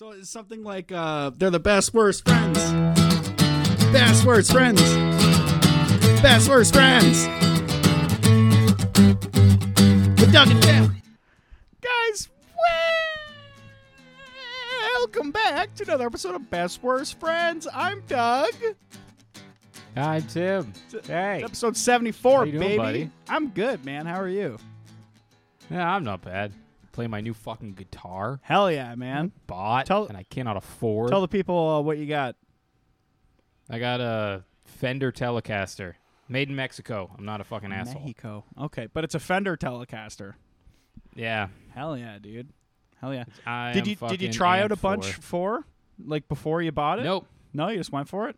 So it's something like uh, they're the best worst friends. Best worst friends. Best worst friends. With Doug and Tim. Guys, welcome back to another episode of Best Worst Friends. I'm Doug. I'm Tim. Hey. Episode 74, How you doing, baby. buddy? I'm good, man. How are you? Yeah, I'm not bad. Play my new fucking guitar. Hell yeah, man. Bought Tell- and I cannot afford. Tell the people uh, what you got. I got a Fender Telecaster, made in Mexico. I'm not a fucking asshole. Mexico. Okay, but it's a Fender Telecaster. Yeah. Hell yeah, dude. Hell yeah. I Did you did you try out a bunch for- for like before you bought it? Nope. No, you just went for it.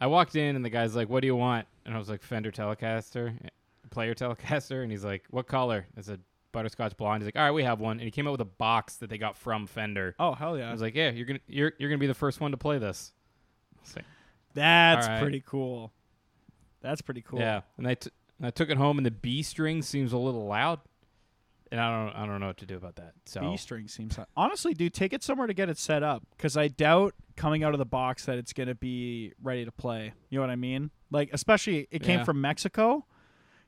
I walked in and the guy's like, "What do you want?" And I was like, "Fender Telecaster, player Telecaster." And he's like, "What color?" I said, "Butterscotch blonde." He's like, "All right, we have one." And he came out with a box that they got from Fender. Oh hell yeah! I was like, "Yeah, you're gonna you're you're gonna be the first one to play this." Like, That's right. pretty cool. That's pretty cool. Yeah, and I, t- and I took it home, and the B string seems a little loud, and I don't I don't know what to do about that. So B string seems honestly, dude. Take it somewhere to get it set up because I doubt coming out of the box that it's gonna be ready to play. You know what I mean? Like especially it came Yeah. from Mexico.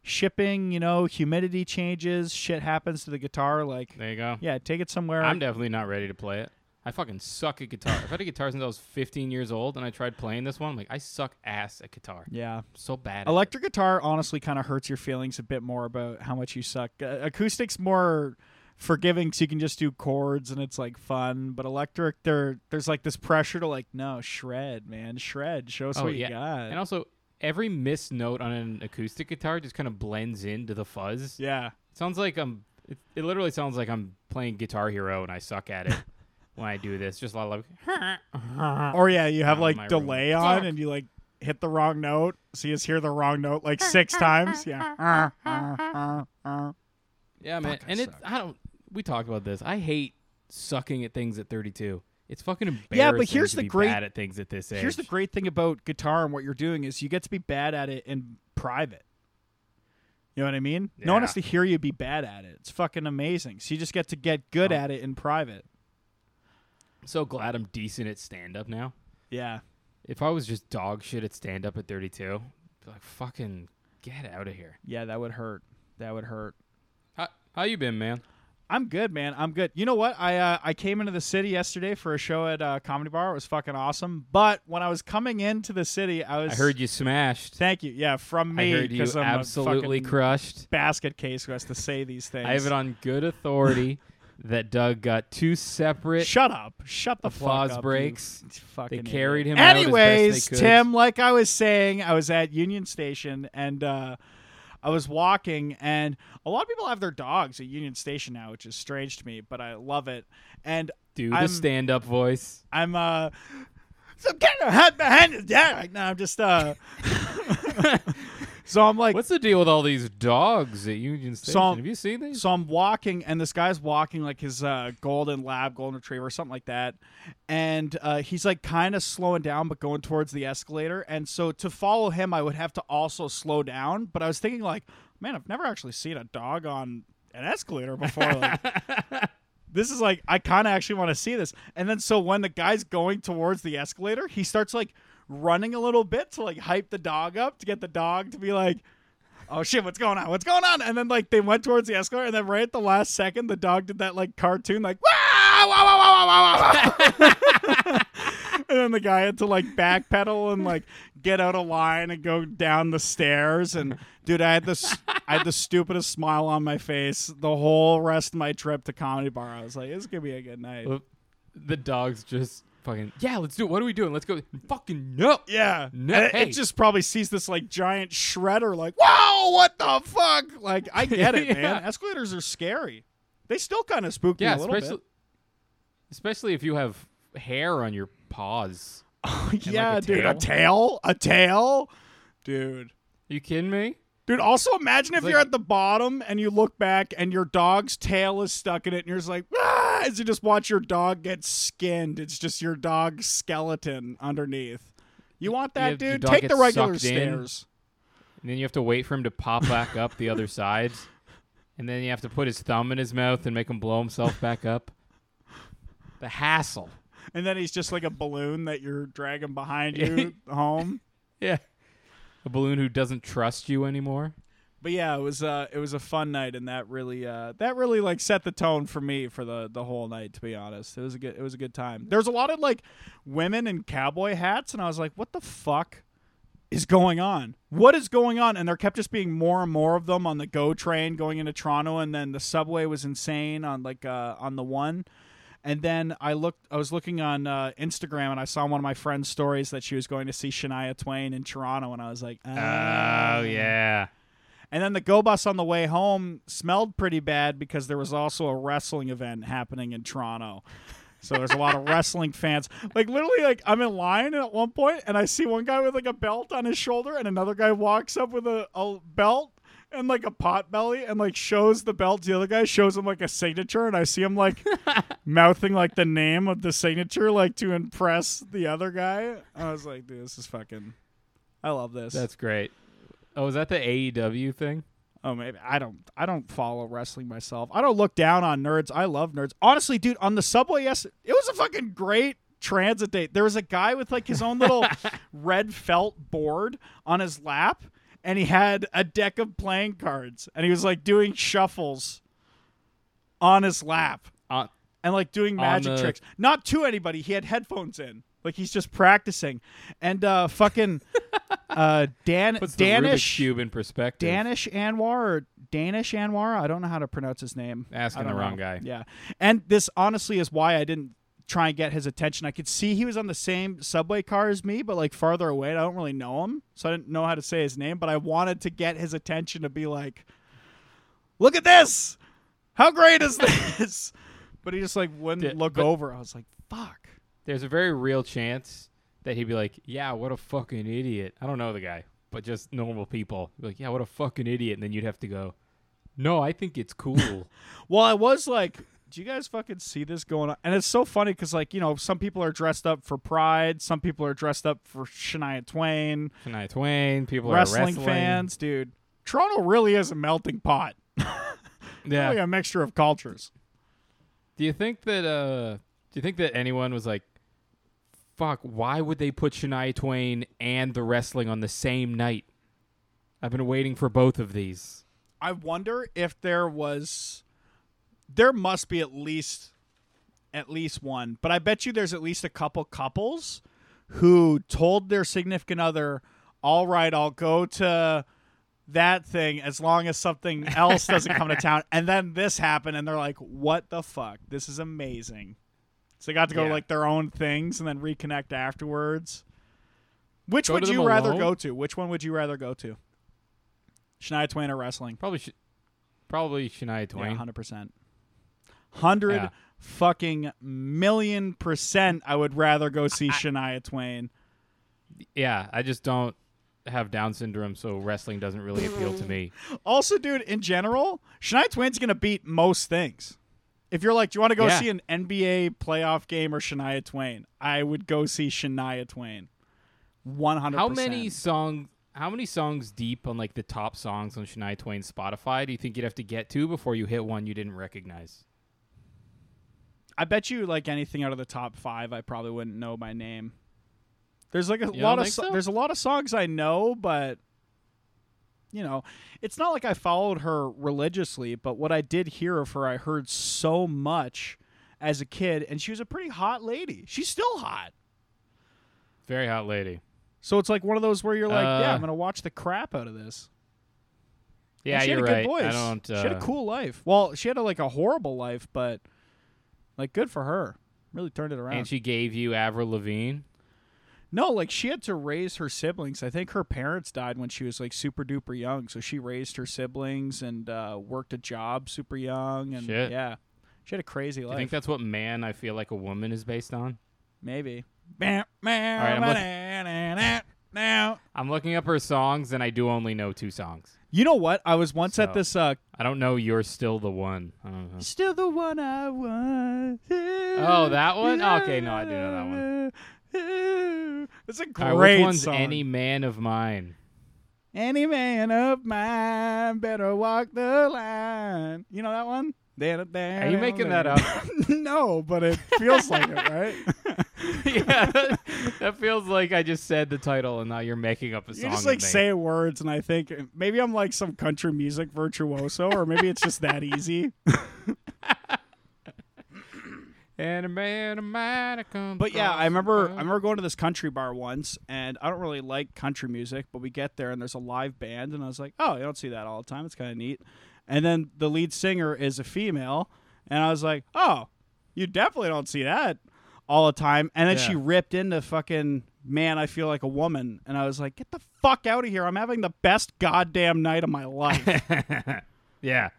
Shipping, you know, humidity changes, shit happens to the guitar. Like, there you go. yeah, take it somewhere. I'm definitely not ready to play it. I fucking suck at guitar. I've had a guitar since I was 15 years old, and I tried playing this one. I'm like, I suck ass at guitar. yeah, I'm so bad. At it. Electric guitar honestly kind of hurts your feelings a bit more about how much you suck. Uh, acoustic's more forgiving, so you can just do chords and it's like fun. But electric, there there's like this pressure to like no shred, man, shred. Show us Oh, what yeah. you got. And also, every missed note on an acoustic guitar just kind of blends into the fuzz. yeah, It sounds like I'm. It, it literally sounds like I'm playing Guitar Hero, and I suck at it when I do this. Just a lot of. or yeah, you have like delay room. on Fuck. and you like hit the wrong note, so you just hear the wrong note like six times. Yeah. Yeah, man. Fuck, I and it, suck. I don't. We talked about this. I hate sucking at things at 32. It's fucking embarrassing. Yeah, but here's to the be great- bad at things at this age. Here's the great thing about guitar and what you're doing is you get to be bad at it in private. You know what I mean? No one has to hear you be bad at it. It's fucking amazing. So you just get to get good Oh. at it in private. so glad I'm decent at stand up now. Yeah. If I was just dog shit at stand up at 32, I'd be like fucking get out of here. Yeah, that would hurt. That would hurt. How how you been, man? I'm good, man. I'm good. You know what? I uh, I came into the city yesterday for a show at uh, Comedy Bar. It was fucking awesome. But when I was coming into the city, I was I heard you smashed. Thank you. Yeah, from me. I heard you I'm absolutely crushed. basket case who has to say these things. I have it on good authority that Doug got two separate Shut up. Shut the applause fuck up, breaks. fucking They carried him out as best Anyways. Tim, like I was saying, I was at Union Station and uh, I was walking, and a lot of people have their dogs at Union Station now, which is strange to me, but I love it. And Do I'm- the stand up voice. I'm uh, so get your head behind his dad right now. I'm just uh, so I'm like, What's the deal with all these dogs at Union Station? So- Have you seen these? So I'm walking, and this guy's walking like his uh, golden lab, golden retriever, something like that. And uh, he's like kind of slowing down, but going towards the escalator. And so to follow him, I would have to also slow down. But I was thinking, like, man, I've never actually seen a dog on an escalator before. Like, this is like, I kind of actually want to see this. And then so when the guy's going towards the escalator, he starts like running a little bit to like hype the dog up to get the dog to be like, oh shit, what's going on? What's going on? And then like they went towards the escalator, and then right at the last second, the dog did that like cartoon like wow, wow, wow, wow, wow, wow, and then the guy had to like backpedal and like get out of line and go down the stairs. And dude, I had this, I had the stupidest smile on my face the whole rest of my trip to comedy bar. I was like, this is gonna be a good night. The dog's just fucking yeah. Let's do it. What are we doing? Let's go. Fucking no. Yeah. No, it, hey. it just probably sees this like giant shredder, like, whoa, what the fuck? Like, I get it, man. Escalators are scary. They still kind of spook Yeah, me a little especially bit. especially if you have hair on your paws. yeah, a dude. A tail? tail? A tail? Dude. you kidding me? Dude, also imagine if It's you're at the bottom and you look back and your dog's tail is stuck in it and you're just like, ah, as you just watch your dog get skinned. It's just your dog's skeleton underneath. You want that, have- dude? Take the regular sucked in. stairs. And then you have to wait for him to pop back up the other side, and then you have to put his thumb in his mouth and make him blow himself back up. The hassle. and then he's just like a balloon that you're dragging behind you home. Yeah. A balloon who doesn't trust you anymore. But yeah, it was uh it was a fun night and that really uh that really like set the tone for me for the the whole night to be honest. It was a good it was a good time. There was a lot of like women in cowboy hats and I was like, "What the fuck is going on? What is going on?" And there kept just being more and more of them on the GO train going into Toronto and then the subway was insane on like uh on the one. And then I looked I was looking on uh, Instagram and I saw one of my friend's stories that she was going to see Shania Twain in Toronto and I was like, Oh "Ah." yeah. And then the go bus on the way home smelled pretty bad because there was also a wrestling event happening in Toronto. So there's a lot of wrestling fans. Like literally, like I'm in line at one point, and I see one guy with like a belt on his shoulder, and another guy walks up with a, a belt and like a pot belly, and like shows the belt. to The other guy shows him like a signature, and I see him like mouthing like the name of the signature, like to impress the other guy. I was like, dude, this is fucking. I love this. That's great. Oh, is that the AEW thing? Oh, maybe I don't. I don't follow wrestling myself. I don't look down on nerds. I love nerds. Honestly, dude, on the subway, yes, it was a fucking great transit date. There was a guy with like his own little red felt board on his lap, and he had a deck of playing cards, and he was like doing shuffles on his lap On and like doing magic the- tricks. Not to anybody. He had headphones in. Like he's just practicing. And uh fucking uh Dan puts Danish cube in perspective. Danish Anwar or Danish Anwar. I don't know how to pronounce his name. Asking the wrong know. guy. Yeah. And this honestly is why I didn't try and get his attention. I could see he was on the same subway car as me, but like farther away. I don't really know him. So I didn't know how to say his name, but I wanted to get his attention to be like, look at this. How great is this? but he just like wouldn't Yeah, look over. I was like, fuck. There's a very real chance that he'd be like, "Yeah, what a fucking idiot." I don't know the guy, but just normal people be like, "Yeah, what a fucking idiot," and then you'd have to go, "No, I think it's cool." Well, I was like, do you guys fucking see this going on? And it's so funny because, like, you know, some people are dressed up for Pride, some people are dressed up for Shania Twain, Shania Twain, people wrestling, are wrestling fans, dude. Toronto really is a melting pot. Yeah. Really a mixture of cultures. Do you think that? uh Do you think that anyone was like, "Fuck, why would they put Shania Twain and the wrestling on the same night?" I've been waiting for both of these. I wonder if there was, there must be at least, at least one. But I bet you there's at least a couple couples who told their significant other, "All right, I'll go to." that thing as long as something else doesn't come to town. And then this happened, and they're like, "What the fuck? This is amazing." So they got to go to like their own things and then reconnect afterwards. Which Go would you rather alone? go to? Which one would you rather go to? Shania Twain or wrestling? Probably, sh- probably Shania Yeah, Twain. hundred percent. Hundred Yeah. fucking million percent. I would rather go see Shania Twain. Yeah, I just don't have Down syndrome, so wrestling doesn't really appeal to me. Also, dude, in general, Shania Twain's gonna beat most things. If you're like, do you want to go Yeah. see an NBA playoff game or Shania Twain? I would go see Shania Twain. One hundred. How many songs? How many songs deep on like the top songs on Shania Twain's Spotify do you think you'd have to get to before you hit one you didn't recognize? I bet you like anything out of the top five, I probably wouldn't know by name. There's like a You lot of so- there's a lot of songs I know, but you know, it's not like I followed her religiously. But what I did hear of her, I heard so much as a kid, and she was a pretty hot lady. She's still hot. Very hot lady. So it's like one of those where you're like, yeah, Uh, I'm gonna watch the crap out of this. And Yeah, she you're had a right. good voice. I don't. she had a uh, cool life. Well, she had a, like a horrible life, but like good for her. Really turned it around. And she gave you Avril Lavigne. No, like she had to raise her siblings. I think her parents died when she was like super duper young, so she raised her siblings and uh, worked a job super young. And Shit. yeah, she had a crazy life. think that's what man I feel like a woman is based on? Maybe. right, I'm now, I'm looking up her songs and I do only know two songs. You know what? I was once at this. Uh, I don't know you're still the one. Still the one I want. Oh, that one? Okay, no, I do know that one. It's a great right, which one's song. any man of mine? Any man of mine better walk the line. You know that one? Are you making that up? no, but it feels like it, right? yeah, that, feels like I just said the title and now you're making up a song. You just like me. say words, and I think maybe I'm like some country music virtuoso, or maybe it's just that easy. And a man, a man, comes But yeah, I remember I remember going to this country bar once, and I don't really like country music, but we get there and there's a live band, and I was like, oh, you don't see that all the time. It's kind of neat. And then the lead singer is a female, and I was like, oh, you definitely don't see that all the time. And then she ripped into fucking man, I feel like a woman, and I was like, get the fuck out of here! I'm having the best goddamn night of my life. yeah.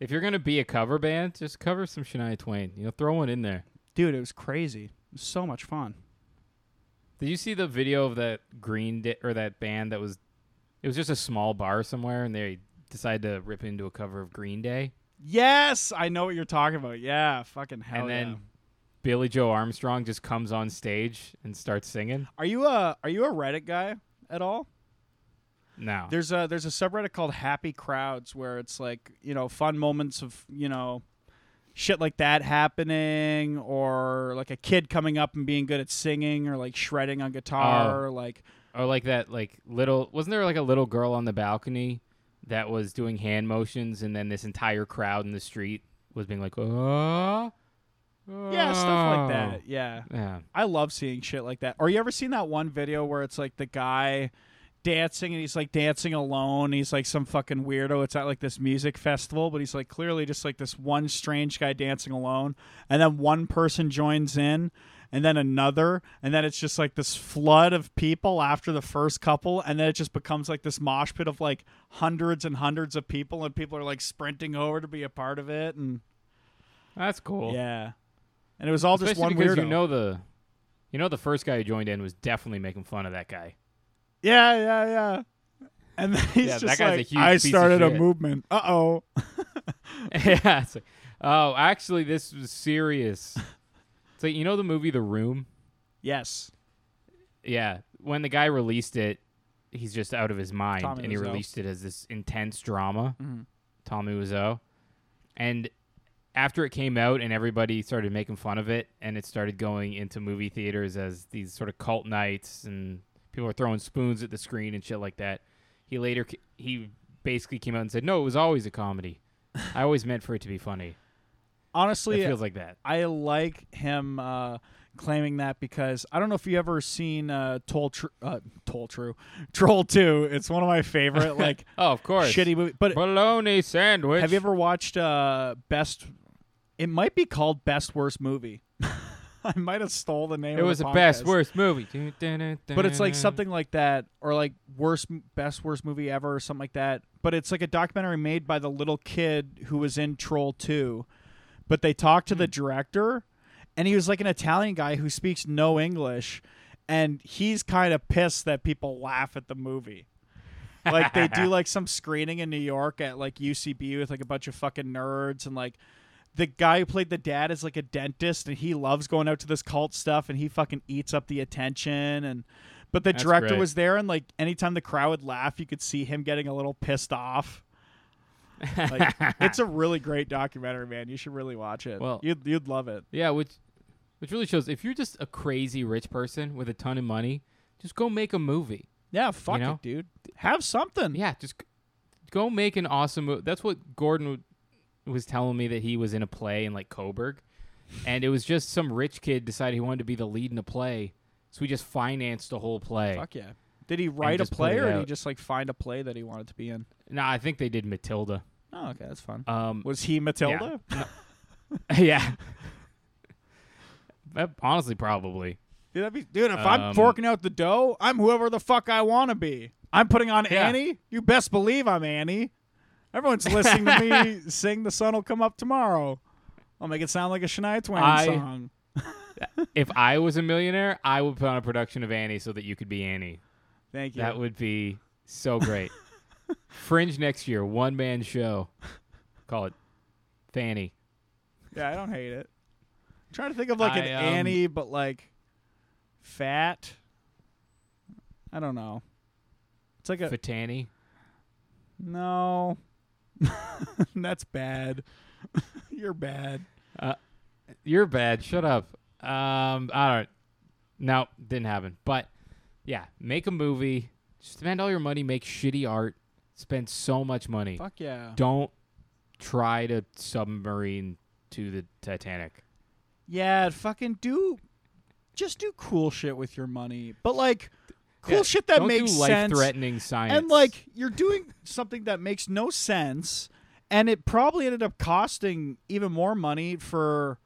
If you're gonna be a cover band, just cover some Shania Twain. You know, throw one in there. Dude, it was crazy. It was so much fun. Did you see the video of that Green Day or that band that was? It was just a small bar somewhere, and they decided to rip into a cover of Green Day, Yes, I know what you're talking about. Yeah, fucking hell and then yeah. Billie Joe Armstrong just comes on stage and starts singing. Are you a are you a Reddit guy at all? No, There's a there's a subreddit called Happy Crowds where it's like you know fun moments of you know shit like that happening or like a kid coming up and being good at singing or like shredding on guitar oh. or like or like that, like little. Wasn't there like a little girl on the balcony that was doing hand motions, and then this entire crowd in the street was being like, "Oh, yeah stuff like oh. that. Yeah, Yeah. I love seeing shit like that. Or you ever seen that one video where it's like the guy dancing and he's like dancing alone. He's like some fucking weirdo. It's at like this music festival, but he's like clearly just like this one strange guy dancing alone. And then one person joins in and then another. And then it's just like this flood of people after the first couple. And then it just becomes like this mosh pit of like hundreds and hundreds of people. And people are like sprinting over to be a part of it. And That's cool. yeah. And it was all just Especially one because weirdo. you know the, you know the first guy who joined in was definitely making fun of that guy. Yeah, yeah, yeah. And then he's Yeah, just that guy's a like, huge I started a movement. Uh oh. yeah. Like, oh, actually, this was serious. it's like you know the movie The Room. Yes. Yeah, when the guy released it, he's just out of his mind, Tommy and he Wiseau. released it as this intense drama. Mhm. Tommy Wiseau, and after it came out and everybody started making fun of it, and it started going into movie theaters as these sort of cult nights, and people were throwing spoons at the screen and shit like that. He later he basically came out and said, "No, it was always a comedy. I always meant for it to be funny." Honestly, It feels like that. I like him uh, claiming that because I don't know if you ever seen uh, Toll Tr- uh, Toll True Troll Two. It's one of my favorite like Oh, of course. shitty movie. But bologna sandwich. have you ever watched uh, Best? It might be called Best Worst Movie. I might have stole the name. It of was the a best podcast. worst movie. but it's like something like that or like worst best worst movie ever or something like that but it's like a documentary made by the little kid who was in troll 2 but they talked to the hmm. director and he was like an italian guy who speaks no english and he's kind of pissed that people laugh at the movie like they do like some screening in new york at like ucb with like a bunch of fucking nerds and like the guy who played the dad is like a dentist and he loves going out to this cult stuff and he fucking eats up the attention and but the That's director great. was there and like anytime the crowd would laugh you could see him getting a little pissed off like it's a really great documentary man you should really watch it Well- you'd, you'd love it Yeah, which which really shows if you're just a crazy rich person with a ton of money, just go make a movie. yeah fuck know? it dude have something Yeah, just go make an awesome movie. That's what Gordon was telling me that he was in a play in like Cobourg, and it was just some rich kid decided he wanted to be the lead in a play, so we just financed the whole play. fuck yeah did he write a play or did he out. just like find a play that he wanted to be in No, I think they did Matilda. oh okay that's fun Um, was he matilda yeah. Uh, Honestly, probably. Dude, that'd be, dude, if I'm Um, forking out the dough, I'm whoever the fuck I want to be. I'm putting on Yeah. Annie. You best believe I'm Annie. Everyone's listening to me sing "The Sun Will Come Up Tomorrow." I'll make it sound like a Shania Twain I- song. If I was a millionaire, I would put on a production of Annie so that you could be Annie. Thank you. That would be so great. Fringe next year, one man show. Call it Fanny. yeah, I don't hate it. I'm trying to think of like an um, Annie, but like fat. I don't know. It's like a Fatani. no. That's bad. You're bad. You're bad. Shut up. Um, I don't. No, didn't happen. But yeah, make a movie. Spend all your money. Make shitty art. Spend so much money. Fuck yeah. Don't try to submarine to the Titanic. Yeah, fucking do. Just do cool shit with your money, but like cool Yeah, shit that makes sense. life-threatening science. And like you're doing something that makes no sense, and it probably ended up costing even more money for.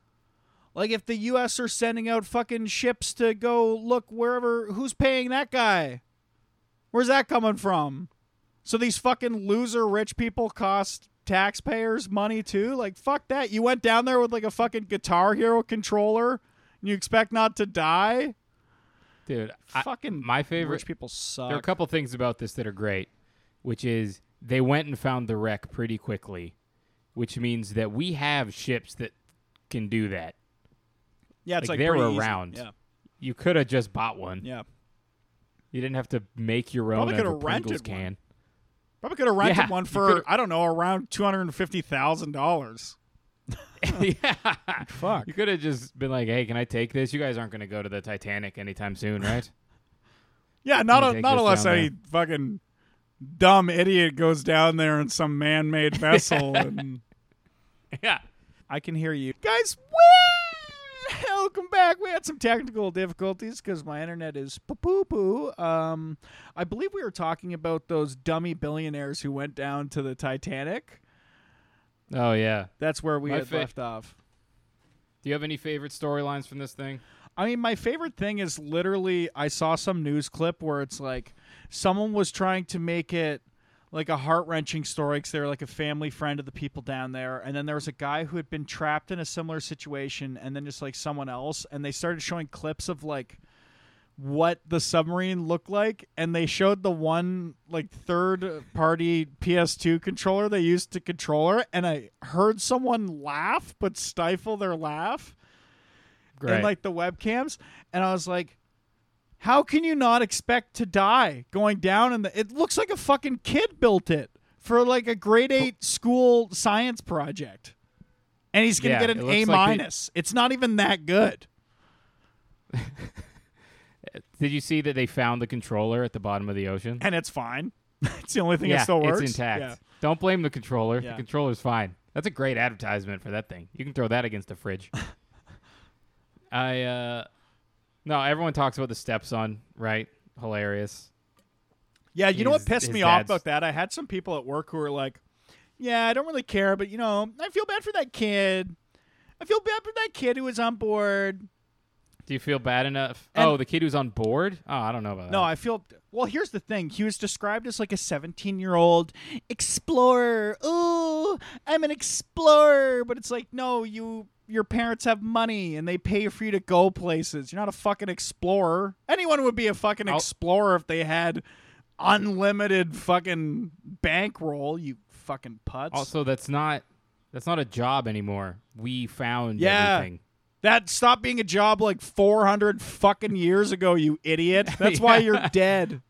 Like if the U.S. are sending out fucking ships to go look wherever, who's paying that guy? Where's that coming from? So these fucking loser rich people cost taxpayers money too. Like fuck that. You went down there with like a fucking Guitar Hero controller, and you expect not to die? Dude, I- fucking my favorite. rich people suck. There are a couple things about this that are great, which is they went and found the wreck pretty quickly, which means that we have ships that can do that. yeah, it's like, like, they were pretty easy. around. Yeah, You could have just bought one. yeah. You didn't have to make your own Probably a coulda rented Pringles one. can. Probably could have rented Yeah, one for I don't know around two hundred and fifty thousand dollars. yeah. Fuck. You could have just been like, "Hey, can I take this? You guys aren't going to go to the Titanic anytime soon, right?" Yeah, not a, not unless any fucking dumb idiot goes down there in some man-made vessel. and yeah. I can hear you guys. Welcome back. We had some technical difficulties because my internet is poo poo. Um, I believe we were talking about those dummy billionaires who went down to the Titanic. Oh yeah. That's where we My had fa- left off. Do you have any favorite storylines from this thing? I mean, my favorite thing is literally I saw some news clip where it's like someone was trying to make it like a heart wrenching story because they're like a family friend of the people down there, and then there was a guy who had been trapped in a similar situation, and then just like someone else, and they started showing clips of like what the submarine looked like and they showed the one like third party PS2 controller they used to control her and I heard someone laugh but stifle their laugh Great. and like the webcams and i was like how can you not expect to die going down in the it looks like a fucking kid built it for like a grade 8 school science project and he's gonna Yeah, get an a like minus it's not even that good Did you see that they found the controller at the bottom of the ocean? and it's fine it's the only thing yeah, that still works it's intact. Yeah. Don't blame the controller. Yeah. The controller's fine. That's a great advertisement for that thing. You can throw that against the fridge. I uh no, everyone talks about the stepson, right? Hilarious. Yeah, you know what pissed his me off about that? I had some people at work who were like, "Yeah, I don't really care, but you know, I feel bad for that kid. I feel bad for that kid who was on board. Do you feel bad enough? And- oh, the kid who's on board? Oh, I don't know about that. No. I feel. Well, here's the thing. He was described as like a 17 year old explorer. Ooh, I'm an explorer. But it's like, no, you. Your parents have money and they pay for you to go places. You're not a fucking explorer. Anyone would be a fucking I'll- explorer if they had unlimited fucking bankroll. You fucking putz. Also, that's not that's not a job anymore. We found Yeah. everything. That stopped being a job like 400 fucking years ago. You idiot. That's why you're dead.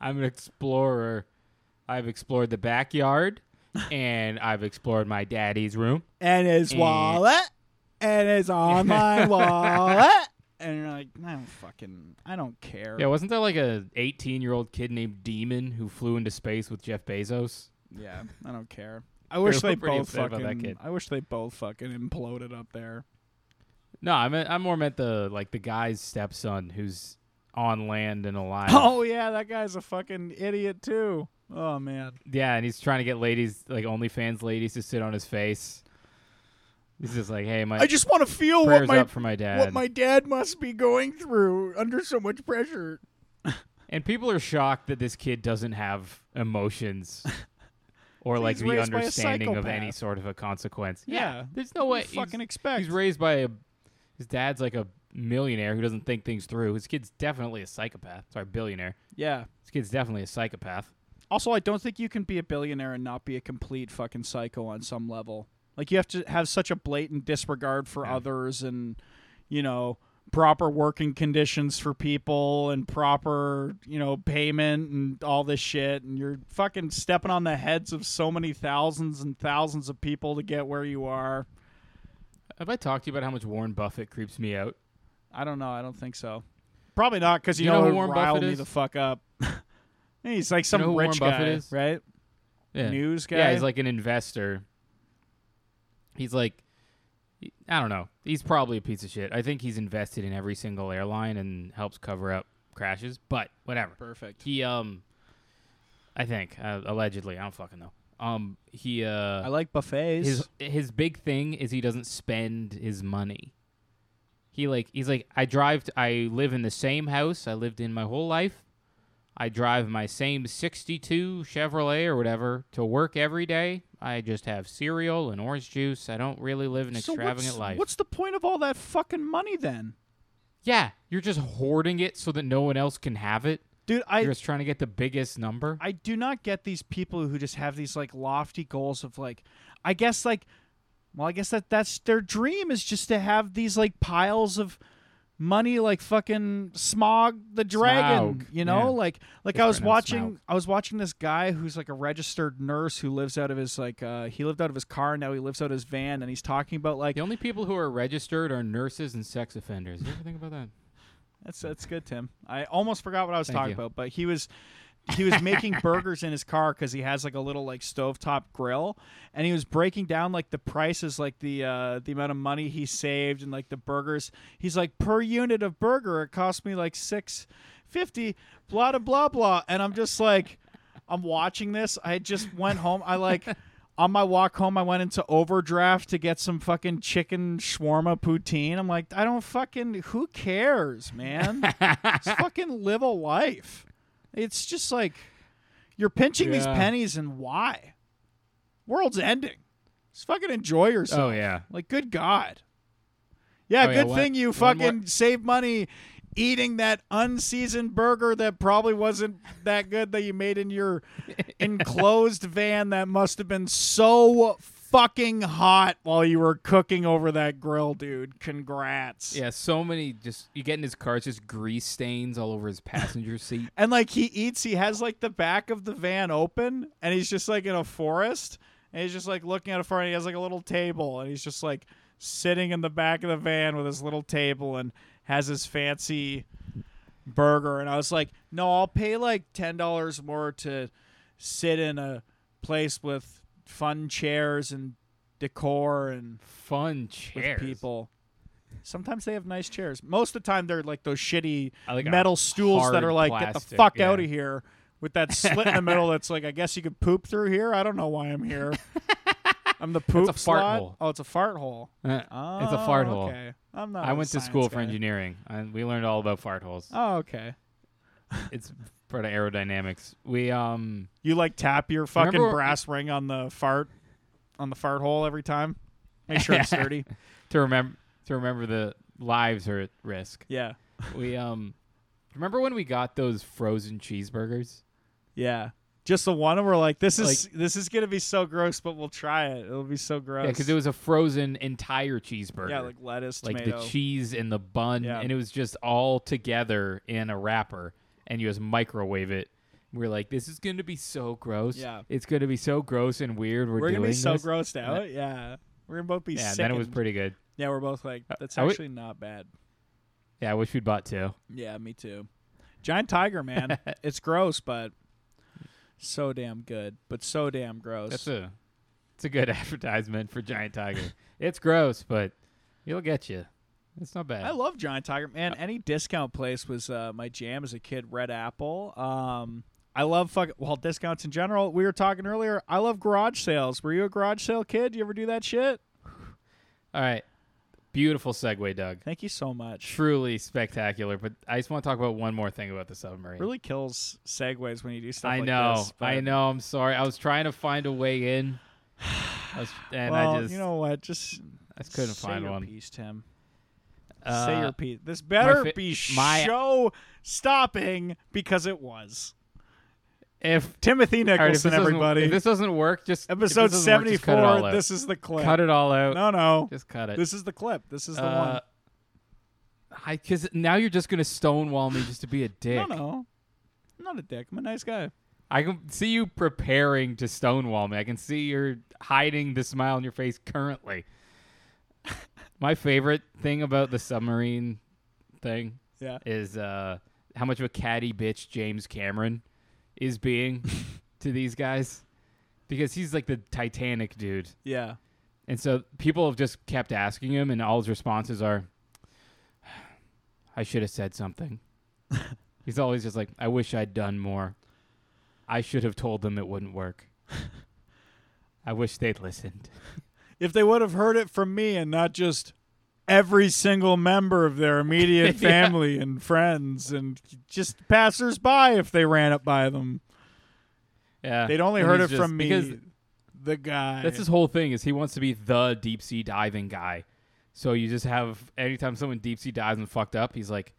I'm an explorer. I've explored the backyard and I've explored my daddy's room. and his And- wallet and his online wallet. And you're like, I don't fucking, I don't care. Yeah, wasn't there like a 18 year old kid named Daemen who flew into space with Jeff Bezos? Yeah, I don't care. I wish they both fucking. that kid. I wish they both fucking imploded up there. No, I meant I more meant the like the guy's stepson who's on land and alive. Oh yeah, that guy's a fucking idiot too. Oh man. Yeah, and he's trying to get ladies like OnlyFans ladies to sit on his face. He's just like, hey, my I just want to feel what my my dad. what my dad must be going through under so much pressure. and people are shocked that this kid doesn't have emotions or like the raised by a understanding of any sort of a consequence. Yeah. there's no way. What do you he's- fucking expect. He's raised by a his dad's like a millionaire who doesn't think things through. His kid's definitely a psychopath. Sorry, billionaire. yeah. His kid's definitely a psychopath. Also, I don't think you can be a billionaire and not be a complete fucking psycho on some level. Like you have to have such a blatant disregard for Yeah. others and you know, proper working conditions for people and proper, you know, payment and all this shit and you're fucking stepping on the heads of so many thousands and thousands of people to get where you are. Have I talked to you about how much Warren Buffett creeps me out? I don't know. I don't think so. Probably not because you, You know know, who Warren riled Buffett me is? the fuck up. he's like some know who rich Warren guy, Buffett is? right? Yeah. News guy. Yeah, he's like an investor. He's like, I don't know. He's probably a piece of shit. I think he's invested in every single airline and helps cover up crashes. But whatever. perfect. He um, I think uh, allegedly. I don't fucking know. Um, he uh, I like buffets. his his big thing is he doesn't spend his money. He like he's like I drive. To, I live in the same house I lived in my whole life. I drive my same '62 Chevrolet or whatever to work every day. I just have cereal and orange juice. I don't really live an So extravagant what's, life. What's the point of all that fucking money then? yeah, you're just hoarding it so that no one else can have it. Dude, I you're just trying to get the biggest number. I do not get these people who just have these like lofty goals of like I guess like well I guess that that's their dream is just to have these like piles of money like fucking Smaug the dragon Smaug, you know yeah. like like It's I was watching Smaug. I was watching this guy who's like a registered nurse who lives out of his like uh he lived out of his car now he lives out of his van and he's talking about like the only people who are registered are nurses and sex offenders. You ever think about that? That's that's good, Tim. I almost forgot what I was Thank talking you. about, but he was he was making burgers in his car because he has like a little like stovetop grill, and he was breaking down like the prices, like the uh, the amount of money he saved and like the burgers. He's like per unit of burger, it cost me like six fifty, blah blah blah blah, and I'm just like, I'm watching this. I just went home. I like. On my walk home, I went into overdraft to get some fucking chicken shawarma poutine. I'm like, I don't fucking. Who cares, man? Just fucking live a life. It's just like you're pinching these pennies, and why? World's ending. Just fucking enjoy oh, yourself. Oh yeah. Like, good God. Yeah, Oh, yeah, good one- thing you one more- fucking saved money eating that unseasoned burger that probably wasn't that good that you made in your enclosed van that must have been so fucking hot while you were cooking over that grill, dude. Congrats. Yeah, so many just you get in his car, it's just grease stains all over his passenger seat. And like he eats, he has like the back of the van open and he's just like in a forest and he's just like looking at a forest. He has like a little table and he's just like sitting in the back of the van with his little table and has his fancy burger. And I was like, no, I'll pay like $10 more to sit in a place with fun chairs and decor and Fun chairs. with people. Sometimes they have nice chairs. Most of the time, they're like those shitty like metal stools that are like, get the fuck yeah. out of here with that slit in the middle that's like, I guess you could poop through here. I don't know why I'm here. I'm the poop it's a fart slot. hole. Oh, it's a fart hole. Uh, Oh, it's a fart hole. Okay. I'm not. I went to school for engineering, and we learned all about fart holes. Oh, okay. It's part of aerodynamics. We um You like tap your fucking brass ring on the fart on the fart hole every time. Make sure it's sturdy. to remember to remember the lives are at risk. Yeah. We um remember when we got those frozen cheeseburgers? Yeah. Just the one, and we're like, this is this is gonna be so gross, but we'll try it. It'll be so gross. Yeah, because it was a frozen entire cheeseburger. yeah, like lettuce, like tomato. the cheese and the bun, Yeah. and it was just all together in a wrapper, and you just microwave it. we're like, "This is going to be so gross. Yeah. it's going to be so gross and weird. We're, We're gonna be so this." grossed out. Yeah, we're gonna both be Yeah, then it was pretty good. Yeah, we're both like, Uh, that's I would- actually not bad. Yeah, I wish we'd bought two. Yeah, me too. Giant tiger, man. it's gross, but so damn good. But so damn gross. That's a, it's a good advertisement for Giant Tiger. it's gross, but it'll get you. It's not bad. I love Giant Tiger, man. Any discount place was uh, my jam as a kid. Red Apple. Um, I love fuck well discounts in general. We were talking earlier. I love garage sales. Were you a garage sale kid? You ever do that shit? all right, beautiful segue, Doug. Thank you so much. Truly spectacular. But I just want to talk about one more thing about the submarine. Really kills segues when you do stuff I like know. this. I know. I'm sorry. I was trying to find a way in, I was, and well, I just you know what? Just I just couldn't say find your one. Piece, Tim. Uh, say your piece. This better fa- be my- show stopping because it was If Timothy all right, if Nicholson. everybody, if this doesn't work, just episode doesn't work, just cut it all seventy-four. out. This is the clip. cut it all out. No, no. Just cut it. This is the clip. This is the Uh, one. I because now you're just gonna stonewall me just to be a dick. No, no, I'm not a dick. I'm a nice guy. I can see you preparing to stonewall me. I can see you're hiding the smile on your face currently. My favorite thing about the submarine thing Yeah. is uh, how much of a catty bitch James Cameron is being to these guys because he's like the Titanic dude. Yeah. And so people have just kept asking him, and all his responses are, I should have said something. He's always just like, I wish I'd done more. I should have told them it wouldn't work. I wish they'd listened. If they would have heard it from me and not just every single member of their immediate Yeah. family and friends and just passersby if they ran up by them. Yeah. They'd only And heard it just- from me, Because the guy. that's his whole thing is he wants to be the deep sea diving guy. So you just have anytime someone deep sea dives and fucked up, he's like,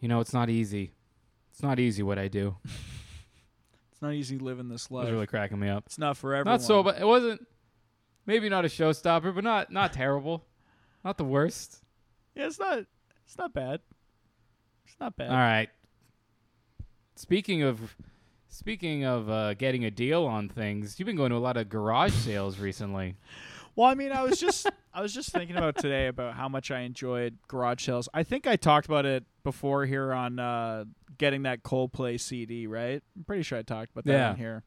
you know, it's not easy. It's not easy what I do. it's not easy living this life. It's really cracking me up. it's not for everyone. Not so, but it wasn't. Maybe not a showstopper, but not not terrible. Not the worst. yeah, it's not. It's not bad. It's not bad. All right. Speaking of speaking of uh, getting a deal on things, you've been going to a lot of garage sales recently. Well, I mean, I was just I was just thinking about today about how much I enjoyed garage sales. I think I talked about it before here on uh, getting that Coldplay CD, right? I'm pretty sure I talked about that Yeah. on here.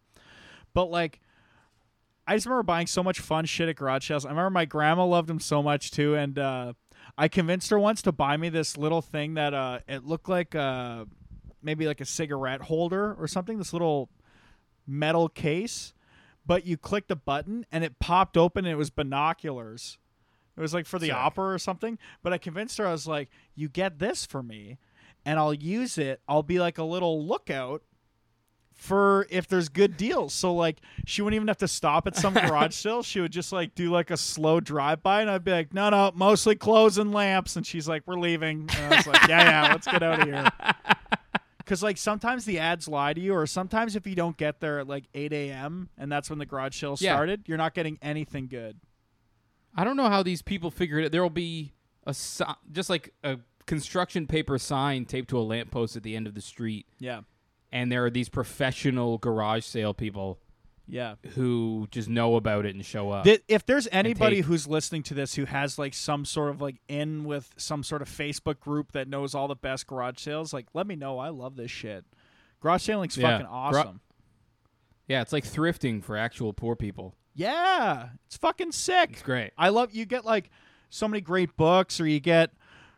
But like, I just remember buying so much fun shit at garage sales. I remember my grandma loved them so much too, and uh, I convinced her once to buy me this little thing that uh, it looked like uh, maybe like a cigarette holder or something. This little metal case, but you clicked a button and it popped open and it was binoculars. It was like for the Sick. opera or something. But I convinced her I was like, "You get this for me, and I'll use it. I'll be like a little lookout." For if there's good deals, so like she wouldn't even have to stop at some garage sale. She would just like do like a slow drive by, and I'd be like, "No, no, mostly clothes and lamps." And she's like, "We're leaving." And I was like, "Yeah, yeah, let's get out of here." Because like sometimes the ads lie to you, or sometimes if you don't get there at like 8 a.m. and that's when the garage sale Yeah. started, you're not getting anything good. I don't know how these people figured it. There will be a just like a construction paper sign taped to a lamppost at the end of the street, Yeah, and there are these professional garage sale people yeah. who just know about it and show up. Th- if there's anybody take- who's listening to this who has like some sort of like in with some sort of Facebook group that knows all the best garage sales, like let me know. I love this shit. Garage saling's Yeah. fucking awesome. yeah, it's like thrifting for actual poor people. yeah, it's fucking sick. It's great. I love you get like so many great books, or you get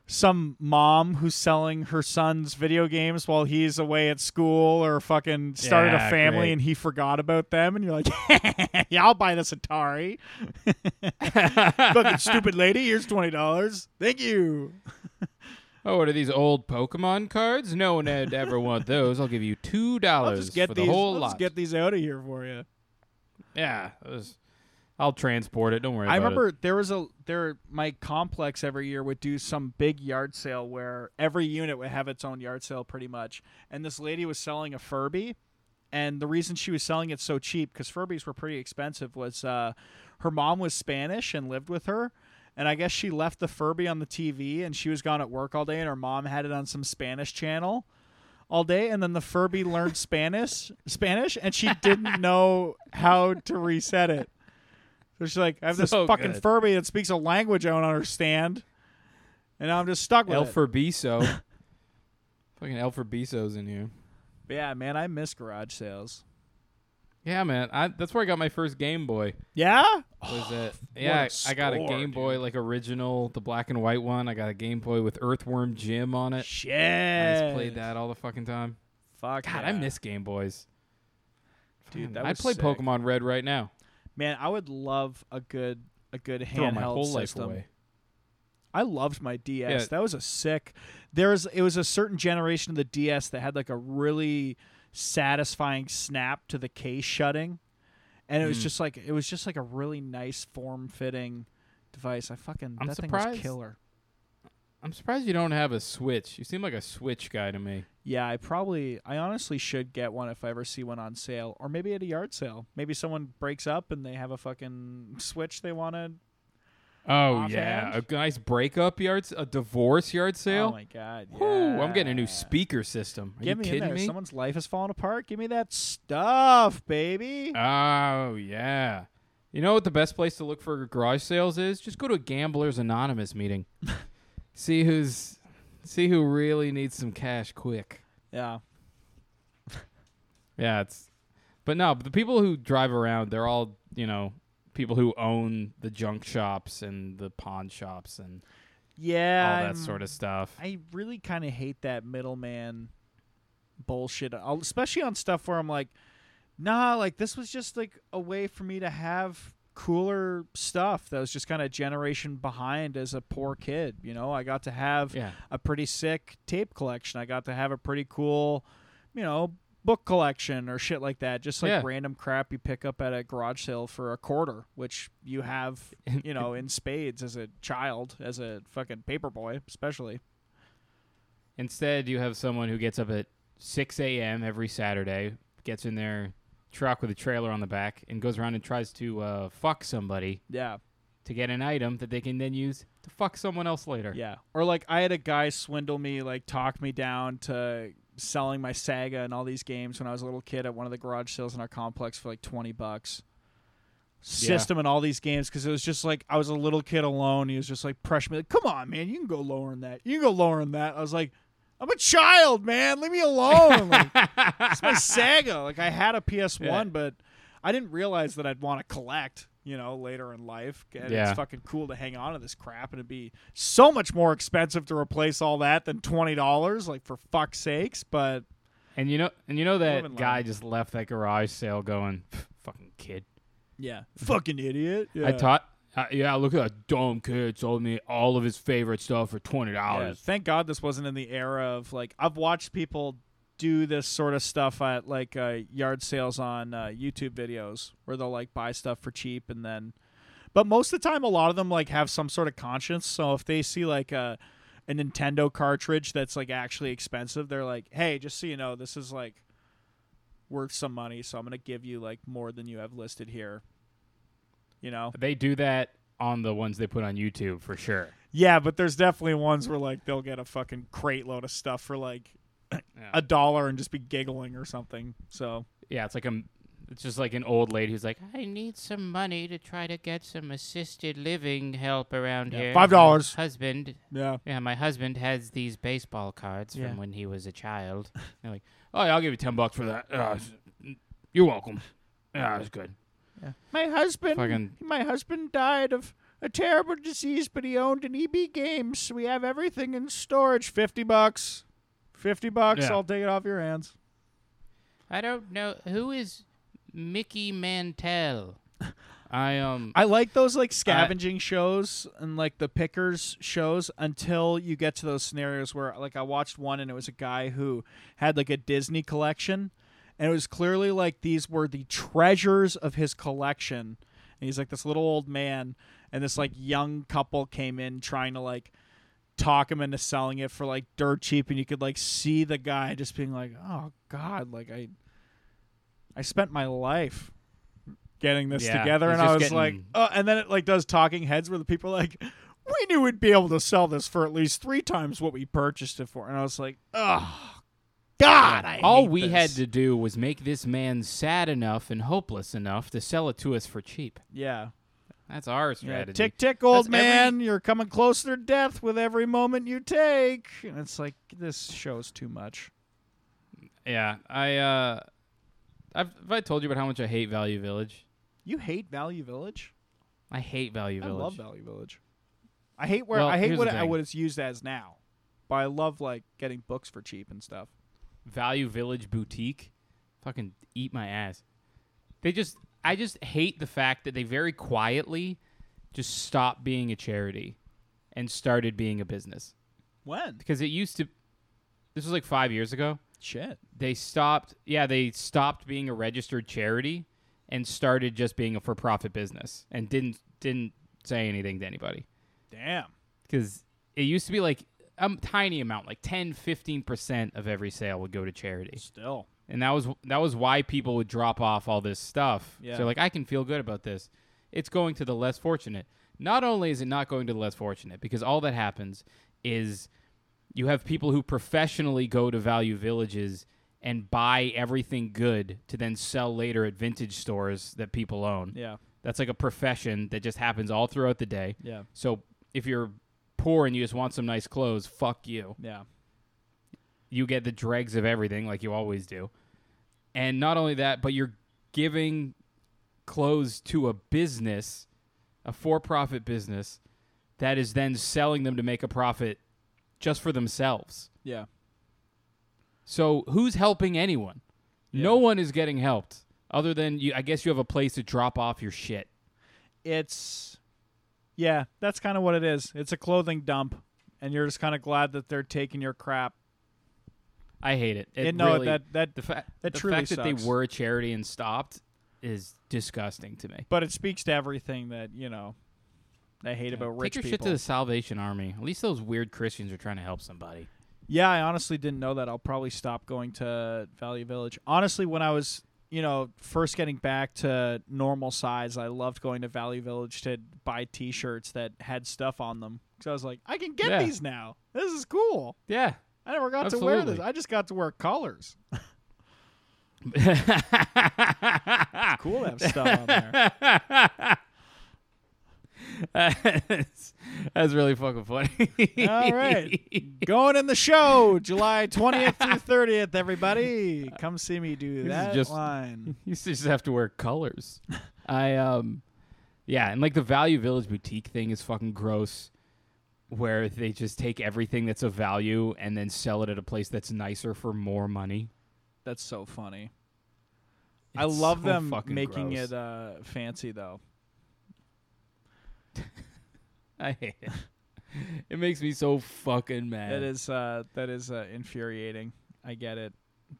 some mom who's selling her son's video games while he's away at school, or fucking started Yeah, a family great. and he forgot about them, and you're like, yeah, I'll buy this Atari. fucking stupid lady, here's twenty dollars. Thank you. Oh, what are these old Pokemon cards? No one would ever want those. I'll give you two I'll dollars just get for these. the whole I'll lot. get these out of here for you. yeah, was- I'll transport it. Don't worry. I remember It. there was a there my complex every year would do some big yard sale where every unit would have its own yard sale pretty much. And this lady was selling a Furby, and the reason she was selling it so cheap because Furbies were pretty expensive was uh, her mom was Spanish and lived with her. And I guess she left the Furby on the TV and she was gone at work all day and her mom had it on some Spanish channel all day and then the Furby learned Spanish Spanish and she didn't know how to reset it. So she's like, I have this So fucking good. Furby that speaks a language I don't understand. And now I'm just stuck with El it. Furbiso. Fucking El Furbiso's in here. But yeah, man, I miss garage sales. Yeah, man. I, that's where I got my first Game Boy. Yeah? Was it? Yeah, I got a Game Boy like original, the black and white one. I got a Game Boy with Earthworm Jim on it. Shit. I just played that all the fucking time. Fuck God, yeah. I miss Game Boys. Dude, Fucking- that I'd was play sick. Pokemon Red right now. Man, I would love a good a good handheld my whole life system. away. I loved my DS. Yeah. That was a sick. There was it was a certain generation of the DS that had like a really satisfying snap to the case shutting, and it was Mm. just like it was just like a really nice form fitting device. I fucking I'm that thing was surprised. killer. I'm surprised you don't have a Switch. You seem like a Switch guy to me. Yeah, I probably I honestly should get one if I ever see one on sale, or maybe at a yard sale. Maybe someone breaks up and they have a fucking Switch they want to. Oh Offhand? yeah, a nice breakup yard, s- a divorce yard oh sale. Oh my god! Whew, I'm getting a new speaker system. Are Get you me in kidding there. me? Someone's life is falling apart. Give me that stuff, baby. Oh yeah. You know what the best place to look for garage sales is? Just go to a Gamblers Anonymous meeting. see who's see who really needs some cash quick. yeah. Yeah, it's but no, but the people who drive around, they're all, you know, people who own the junk shops and the pawn shops and Yeah. all that I'm- sort of stuff. I really kind of hate that middleman bullshit, I'll- especially on stuff where I'm like, nah, like this was just like a way for me to have cooler stuff that was just kind of generation behind as a poor kid. You know, I got to have yeah. a pretty sick tape collection. I got to have a pretty cool, you know, book collection or shit like that. Just like Yeah. random crap you pick up at a garage sale for a quarter, which you have, you know, in spades as a child, as a fucking paper boy, especially. Instead, you have someone who gets up at 6 a.m. every Saturday, gets in their truck with a trailer on the back, and goes around and tries to uh, fuck somebody Yeah. to get an item that they can then use to fuck someone else later. Yeah. Or like I had a guy swindle me, like talk me down to selling my Sega and all these games when I was a little kid at one of the garage sales in our complex for like 20 bucks. System and all these games because it was just like I was a little kid alone. He was just like pressure me like, "Come on, man, you can go lower than that. You can go lower than that." I was like, "I'm a child, man. Leave me alone." Like, it's my Sega. Like I had a PS1, Yeah. but I didn't realize that I'd want to collect. You know, later in life, and Yeah. it's fucking cool to hang on to this crap, and it'd be so much more expensive to replace all that than twenty dollars. Like for fuck's sakes, but And you know, and you know that guy just left that garage sale going, "Fucking kid." yeah, fucking idiot. Yeah. I taught. Uh, yeah, look at that dumb kid sold me all of his favorite stuff for twenty Yeah, dollars. thank God this wasn't in the era of like I've watched people do this sort of stuff at like uh, yard sales on uh, YouTube videos where they'll like buy stuff for cheap and then, but most of the time a lot of them like have some sort of conscience. So if they see like a a Nintendo cartridge that's like actually expensive, they're like, hey, just so you know, this is like worth some money, so I'm gonna give you like more than you have listed here. You know. They do that on the ones they put on YouTube for sure. Yeah, but there's definitely ones where like they'll get a fucking crate load of stuff for like Yeah. a dollar and just be giggling or something. So Yeah, it's like a, it's just like an old lady who's like, I need some money to try to get some assisted living help around Yeah, here. $5. Husband, yeah, yeah, my husband has these baseball cards Yeah. from when he was a child. They're like, oh yeah, I'll give you ten bucks for that. Uh, you're welcome. Yeah, that's good. My husband, Fucking- my husband died of a terrible disease, but he owned an EB Games. So we have everything in storage. Fifty bucks, fifty bucks. Yeah. I'll take it off your hands. I don't know who is Mickey Mantle. I um I like those like scavenging shows and like the pickers shows until you get to those scenarios where like I watched one and it was a guy who had like a Disney collection and it was clearly like these were the treasures of his collection. And he's like this little old man and this like young couple came in trying to like talk him into selling it for like dirt cheap and you could like see the guy just being like, "Oh god, like I I spent my life getting this Yeah, together and I was just like, oh, and then it like does talking heads where the people are like, we knew we'd be able to sell this for at least three times what we purchased it for, and I was like, oh, God, I all hate we this." had to do was make this man sad enough and hopeless enough to sell it to us for cheap. yeah, That's our yeah. strategy. Tick tick, old That's every- man, you're coming closer to death with every moment you take, and it's like this shows too much. Yeah, I uh, I've have I told you about how much I hate Value Village. You hate Value Village? I hate Value Village. I love Value Village. I hate where Well, I hate what the what it's used as now, but I love like getting books for cheap and stuff. Value Village Boutique, fucking eat my ass. They just, I just hate the fact that they very quietly just stopped being a charity and started being a business. When? Because it used to, this was like five years ago. Shit. They stopped, yeah, they stopped being a registered charity and started just being a for-profit business and didn't didn't say anything to anybody. Damn. because it used to be like a tiny amount, like 10, 15% of every sale would go to charity. Still. And that was that was why people would drop off all this stuff. Yeah. So like I can feel good about this. It's going to the less fortunate. not only is it not going to the less fortunate, because all that happens is you have people who professionally go to value villages and buy everything good to then sell later at vintage stores that people own. Yeah. That's like a profession that just happens all throughout the day. Yeah. So if you're poor and you just want some nice clothes, fuck you. Yeah. You get the dregs of everything like you always do. And not only that, but you're giving clothes to a business, a for-profit business that is then selling them to make a profit just for themselves. Yeah. So who's helping anyone? No one is getting helped other than you I guess you have a place to drop off your shit. It's yeah, that's kind of what it is. It's a clothing dump, and you're just kind of glad that they're taking your crap. I hate it. It and no, really, that that the, fa- that the fact that they were a charity and stopped is disgusting to me. but it speaks to everything that you know they hate about rich. Take your people. shit to the Salvation Army. At least those weird Christians are trying to help somebody. Yeah, I honestly didn't know that. I'll probably stop going to Value Village. Honestly, when I was, you know, first getting back to normal size, I loved going to Value Village to buy T-shirts that had stuff on them. Because I was like, I can get Yeah. these now. This is cool. Yeah. I never got to wear this. I just got to wear colors. Cool to have stuff on there. that's, that's really fucking funny. All right, going in the show, July twentieth through thirtieth. Everybody, come see me do that just- line. You used to just have to wear colors. I um, yeah, and like the Value Village boutique thing is fucking gross, where they just take everything that's of value and then sell it at a place that's nicer for more money. That's so funny. I love them making gross. it uh, fancy though. I hate it. it makes me so fucking mad. That is uh, that is uh, infuriating. I get it,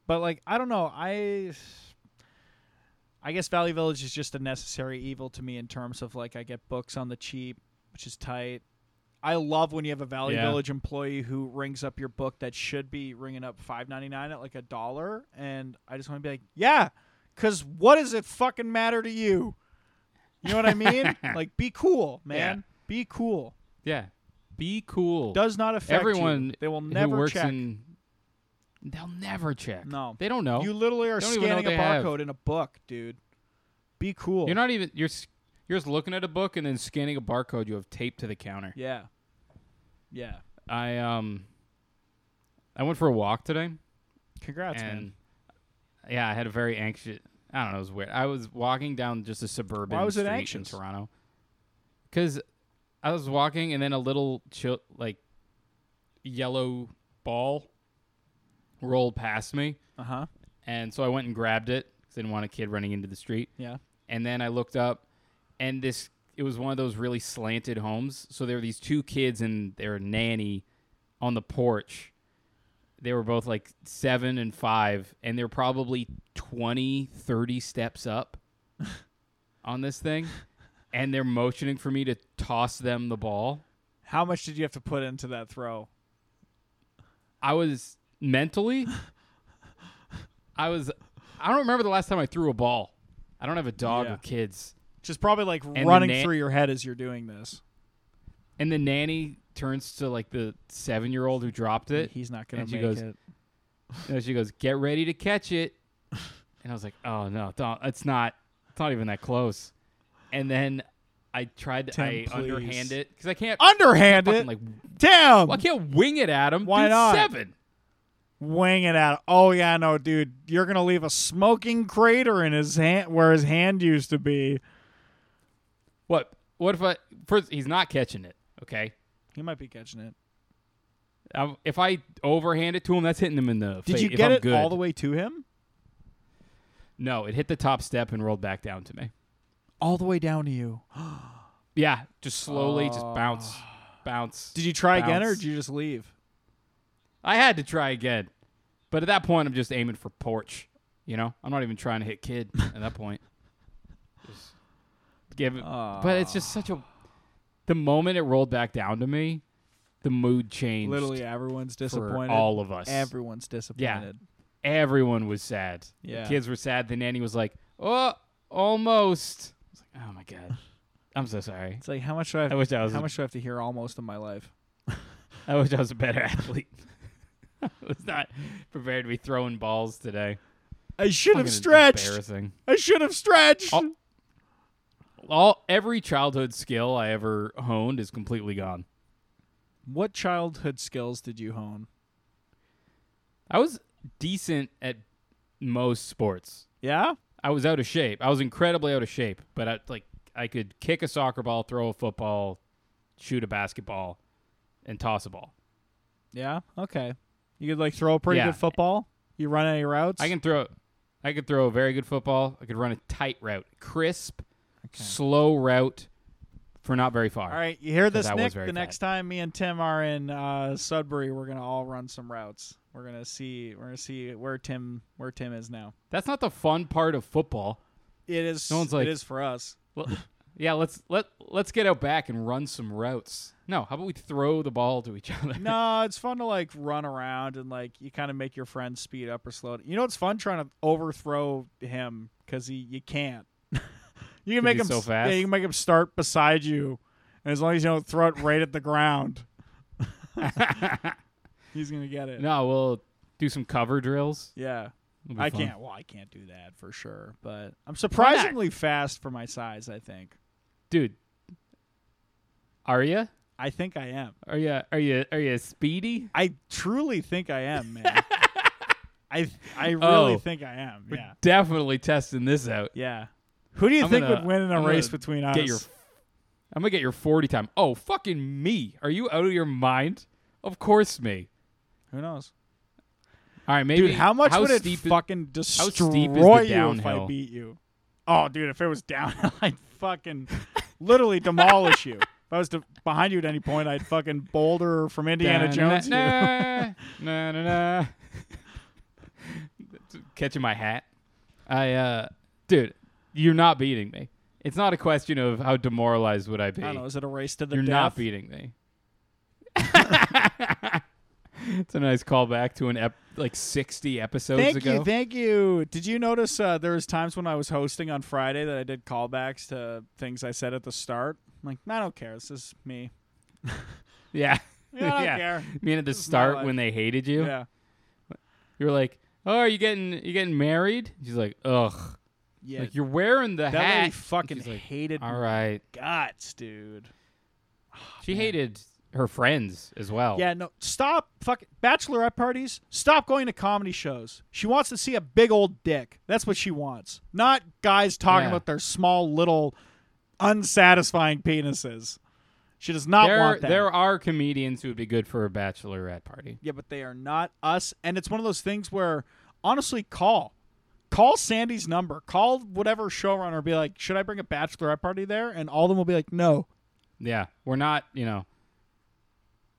but like I don't know. I I guess Value Village is just a necessary evil to me in terms of like I get books on the cheap, which is tight. I love when you have a Value Yeah. Village employee who rings up your book that should be ringing up five ninety nine at like a dollar, and I just want to be like, yeah, because what does it fucking matter to you? You know what I mean? like, be cool, man. Be cool. Yeah. Be cool. Does not affect you. Everyone They will who never works check. in they'll never check. No. They don't know. You literally are They don't even know scanning a have. barcode in a book, dude. Be cool. You're not even you're you're just looking at a book and then scanning a barcode you have taped to the counter. Yeah. Yeah. I um I went for a walk today Congrats, and man. yeah, I had a very anxious I don't know, it was weird. I was walking down just a suburban Why was it street anxious? in Toronto. Cuz I was walking and then a little chill like yellow ball rolled past me Uh huh. and so I went and grabbed it because I didn't want a kid running into the street. Yeah. and then I looked up, and this it was one of those really slanted homes. So there were these two kids and their nanny on the porch. They were both like seven and five, and they're probably 20, 30 steps up on this thing. And they're motioning for me to toss them the ball. How much did you have to put into that throw? I was mentally, I was, I don't remember the last time I threw a ball. I don't have a dog Yeah. with kids. Just probably like the running na- through your head as you're doing this. And the nanny turns to like the seven year old who dropped it. He's not gonna and she make goes- it. And she goes, "Get ready to catch it." And I was like, "Oh no, don't, it's not. It's not even that close." And then I tried to Tim, I please. underhand it because I can't Underhand it. like Damn. well, I can't wing it at him. Why Dude's not? Seven. Wing it out. Oh yeah, no, dude. You're gonna leave a smoking crater in his hand where his hand used to be. What? What if I first? He's not catching it. Okay. He might be catching it. Um, if I overhand it to him, that's hitting him in the face. Did face. you get it good. all the way to him? No, it hit the top step and rolled back down to me. All the way down to you. Yeah, just slowly, just Oh. bounce, bounce. Did you try again, or did you just leave? I had to try again, but at that point, I'm just aiming for porch. You know, I'm not even trying to hit kid at that point. Just give it, but it's just such a. The moment it rolled back down to me, the mood changed. literally everyone's for disappointed. all of us. Everyone's disappointed. Yeah. Everyone was sad. Yeah. The kids were sad. The nanny was like, "Oh, almost." I was like, "Oh my god." I'm so sorry. It's like how much do I have, I wish I was. how a- much do I have to hear almost in my life? I wish I was a better athlete. I was not prepared to be throwing balls today. I should have stretched. Embarrassing. I should have stretched. Oh. All every childhood skill I ever honed is completely gone. What childhood skills did you hone? I was decent at most sports. Yeah? I was out of shape. I was incredibly out of shape, but I like I could kick a soccer ball, throw a football, shoot a basketball, and toss a ball. Yeah? Okay. You could like throw a pretty Yeah. good football? You run any routes? I can throw I could throw a very good football. I could run a tight route, crisp, Okay. slow route for not very far. All right, you hear this, Nick? The fat. next time me and Tim are in uh, Sudbury, we're gonna all run some routes. We're gonna see. We're gonna see where Tim where Tim is now. That's not the fun part of football. It is. No one's like- it is for us. Well, yeah, let's let let's get out back and run some routes. No, how about we throw the ball to each other? no, it's fun to like run around and like you kind of make your friends speed up or slow. down. You know, it's fun trying to overthrow him because he you can't. You can make him so fast? Yeah, you can make him start beside you, and as long as you don't throw it right at the ground, he's gonna get it. no, we'll do some cover drills. Yeah. I fun. can't. Well, I can't do that for sure. But I'm surprisingly fast for my size. I think. dude. Are you? I think I am. Are you? Are you? Are you speedy? I truly think I am, man. I I really Oh. think I am. We're Yeah. definitely testing this out. Yeah. Who do you I'm think gonna- would win in a I'm race between us? Get your. I'm gonna get your forty time. Oh, fucking me! Are you out of your mind? Of course, me. Who knows? All right, maybe. Dude, how much would it steep is- fucking steep destroy is the you if I downhill? beat you? Oh, dude, if it was downhill, I'd fucking literally demolish you. If I was to, behind you at any point, I'd fucking boulder from Indiana Jones. you. Nah, nah, nah, nah. Catching my hat. I, uh, dude, you're not beating me. It's not a question of how demoralized would I be. I don't know. Is it a race to the death? You're death? not beating me. it's a nice callback to an ep- like 60 episodes Thank ago. you, thank you. Did you notice uh, there was times when I was hosting on Friday that I did callbacks to things I said at the start? I'm like, I don't care. This is me. yeah. Yeah, I don't Yeah. care. I mean, at the This start when they hated you, Yeah, you were like, "Oh, are you getting you getting married?" She's like, "Ugh." Yeah. Like you're wearing the that hat. lady fucking like, hated All right, guts, dude. Ah, she man. hated her friends as well. Yeah, no, stop. fucking bachelorette parties. Stop going to comedy shows. She wants to see a big old dick. That's what she wants. Not guys talking Yeah. about their small little unsatisfying penises. She does not there, want that. there are comedians who would be good for a bachelorette party. Yeah, but they are not us. And it's one of those things where, honestly, call. Call Sandy's number. Call whatever showrunner. Be like, should I bring a bachelorette party there? And all of them will be like, no. Yeah, we're not, you know,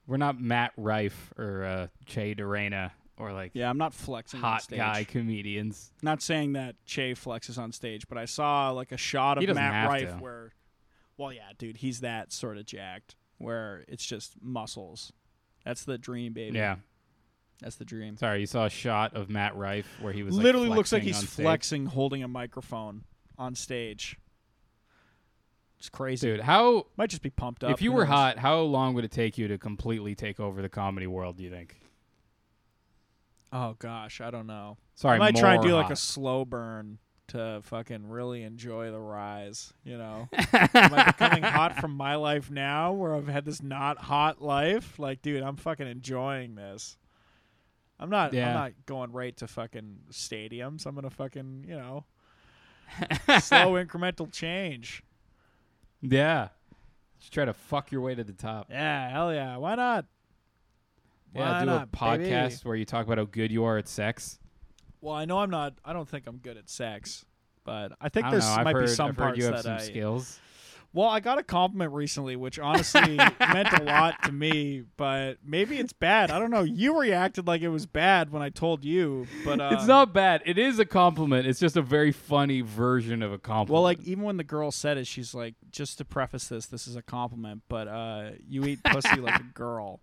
we're not Matt Rife or uh, Che Durena or like Yeah, I'm not flexing hot stage. guy comedians. Not saying that Che flexes on stage, but I saw like a shot of Matt Rife to. where, well, yeah, dude, he's that sort of jacked where it's just muscles. That's the dream, baby. Yeah. That's the dream. Sorry, you saw a shot of Matt Rife where he was like, Literally looks like he's flexing, holding a microphone on stage. It's crazy. Dude, how Might just be pumped up. if you were knows? hot, how long would it take you to completely take over the comedy world? Do you think? Oh gosh, I don't know. Sorry, I might try and more do like a slow burn to fucking really enjoy the rise. You know, am I becoming hot from my life now, where I've had this not hot life? Like, dude, I'm fucking enjoying this. I'm not. Yeah. I'm not going right to fucking stadiums. I'm gonna fucking you know slow incremental change. yeah. Just try to fuck your way to the top. Yeah, hell yeah. Why not? Yeah, Why do not, a podcast baby? where you talk about how good you are at sex. Well, I know I'm not. I don't think I'm good at sex, but I think I there's know. Might heard, be some I've parts you have that some I. skills. Well, I got a compliment recently, which honestly meant a lot to me, but maybe it's bad. I don't know. You reacted like it was bad when I told you, but uh, it's not bad. It is a compliment. It's just a very funny version of a compliment. Well, like even when the girl said it, she's like, just to preface this, this is a compliment, but uh, you eat pussy like a girl,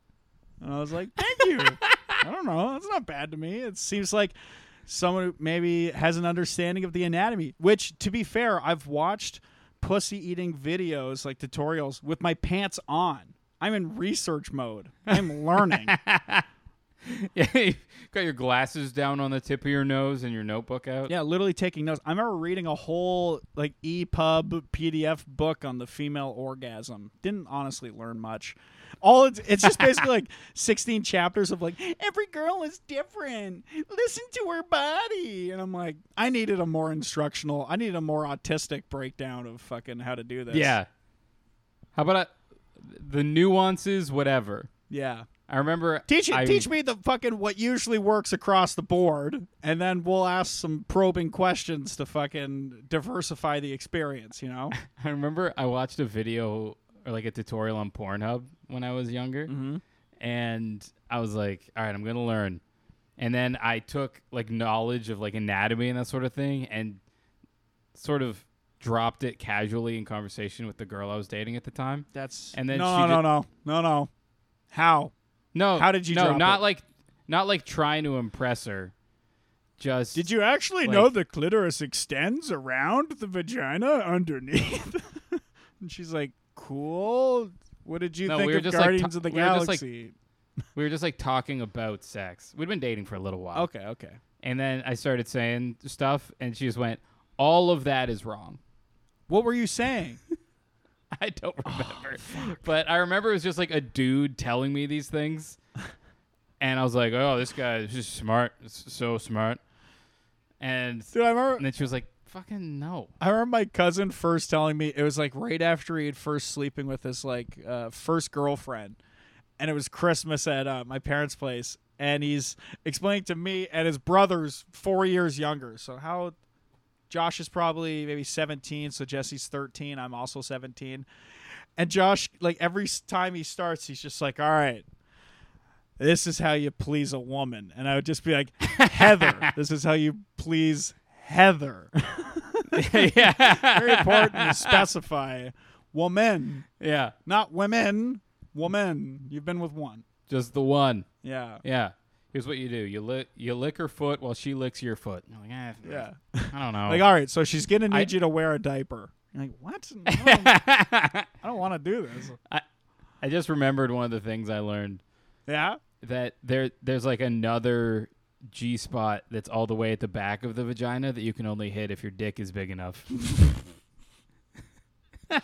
and I was like, thank you. I don't know. That's not bad to me. It seems like someone who maybe has an understanding of the anatomy. Which, to be fair, I've watched pussy eating videos, like tutorials, with my pants on. I'm in research mode. I'm learning. yeah, you got your glasses down on the tip of your nose and your notebook out. yeah, literally taking notes. I remember reading a whole like EPUB PDF book on the female orgasm. Didn't honestly learn much. All it's, it's just basically like 16 chapters of like every girl is different. Listen to her body, and I'm like, I needed a more instructional. I needed a more autistic breakdown of fucking how to do this. Yeah. How about uh, the nuances, whatever. yeah. I remember Teach. I, Teach me the fucking what usually works across the board, and then we'll ask some probing questions to fucking diversify the experience. You know. I remember I watched a video or like a tutorial on Pornhub when I was younger, Mm-hmm. and I was like, "All right, I'm gonna learn." And then I took like knowledge of like anatomy and that sort of thing, and sort of dropped it casually in conversation with the girl I was dating at the time. That's And then no, she no, no, no, no, no. How? No, How did you No, not it? like, not like trying to impress her. Just Did you actually Like- know the clitoris extends around the vagina underneath? and she's like, "Cool. What did you No, think we were of just, like, Guardians ta- of the we were just, like, Galaxy?" we were just like talking about sex. We'd been dating for a little while. okay, okay. And then I started saying stuff, and she just went, "All of that is wrong." What were you saying? I don't Oh, remember, but I remember it was just like a dude telling me these things, and I was like, "Oh, this guy is just smart, It's so smart." And, Dude, I remember. and then she was like, "Fucking no." I remember my cousin first telling me it was like right after he had first sleeping with his like uh, first girlfriend, and it was Christmas at uh, my parents' place, and he's explaining to me and his brother's four years younger. So how Josh is probably maybe seventeen, so Jesse's thirteen. I'm also seventeen, and Josh like every time he starts, he's just like, "All right." This is how you please a woman. And I would just be like, Heather, this is how you please Heather. yeah, Very important to specify woman, yeah, not women. Woman. You've been with one. just the one. Yeah. Yeah. Here's what you do: you lick you lick her foot while she licks your foot. You're like, eh, Yeah. I don't know. Like, all right, so she's gonna need I- you to wear a diaper. You're like, what? Don't, I don't want to do this. I just remembered one of the things I learned Yeah. that there there's like another G spot that's all the way at the back of the vagina that you can only hit if your dick is big enough. Dude,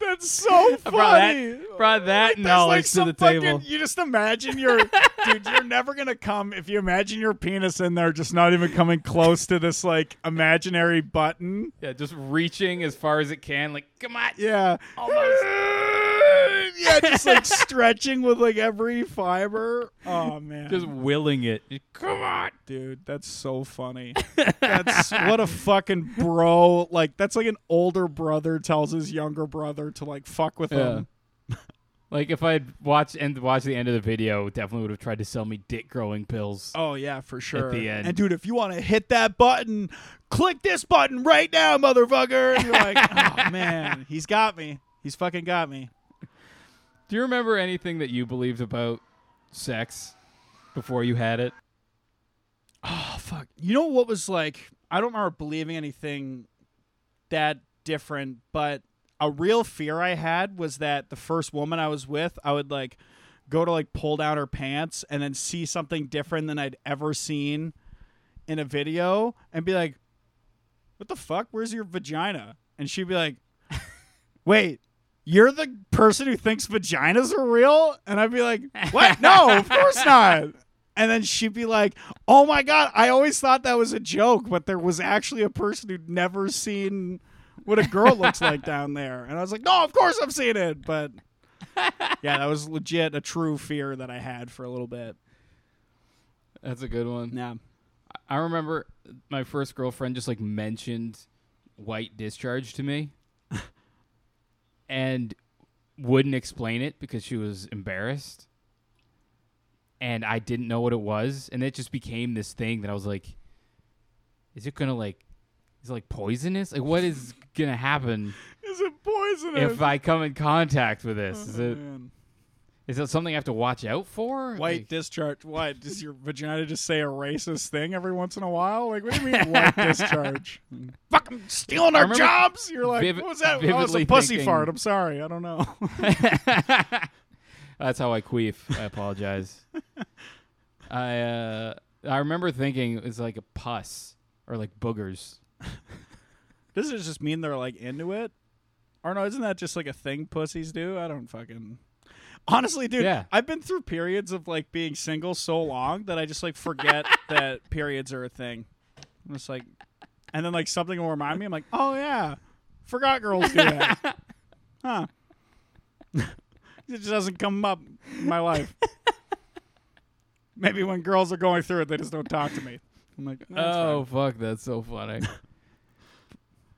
that's so funny. brought that- brought that Like, knowledge like to the fucking- table. You just imagine your dude. You're never gonna come if you imagine your penis in there, just not even coming close to this like imaginary button. yeah, just reaching as far as it can. Like, come on. Yeah. Almost. Yeah, just like stretching with like every fiber. Oh man. Just willing it. Come on. dude, that's so funny. That's what a fucking bro. Like that's like an older brother tells his younger brother to like fuck with Yeah. him. Like if I'd watched and watched the end of the video, definitely would have tried to sell me dick growing pills. Oh yeah, for sure. At the end. And dude, if you want to hit that button, click this button right now, motherfucker. And you're like, oh man, he's got me. He's fucking got me. Do you remember anything that you believed about sex before you had it? Oh fuck. You know what was like? I don't remember believing anything that different, but a real fear I had was that the first woman I was with, I would like go to like pull down her pants and then see something different than I'd ever seen in a video and be like, "What the fuck? Where's your vagina?" And she'd be like, "Wait, you're the person who thinks vaginas are real?" And I'd be like, "What? No, of course not." And then she'd be like, "Oh my god, I always thought that was a joke, but there was actually a person who'd never seen what a girl looks like down there." And I was like, "No, of course I've seen it." But yeah, that was legit a true fear that I had for a little bit. That's a good one. Yeah. I remember my first girlfriend just like mentioned white discharge to me and wouldn't explain it because she was embarrassed. And I didn't know what it was. And it just became this thing that I was like, is it going to like, is it like poisonous? Like, what is going to happen Is it poisonous? if I come in contact with this? Oh, is Oh, it, man. Is that something I have to watch out for? White Like, discharge. What? Does your vagina just say a racist thing every once in a while? Like, what do you mean white discharge? Fucking stealing our jobs? You're like, vivid- what was that? Oh, it's a pussy thinking- fart. I'm sorry. I don't know. That's how I queef. I apologize. I uh, I remember thinking it was like a pus or like boogers. Does it just mean they're like into it? Or no, isn't that just like a thing pussies do? I don't fucking. Honestly, dude, Yeah. I've been through periods of like being single so long that I just like forget that periods are a thing. I'm just like, and then like something will remind me. I'm like, oh yeah, forgot girls do that. huh? it just doesn't come up in my life. Maybe when girls are going through it, they just don't talk to me. I'm like, "That's oh fuck, that's so funny.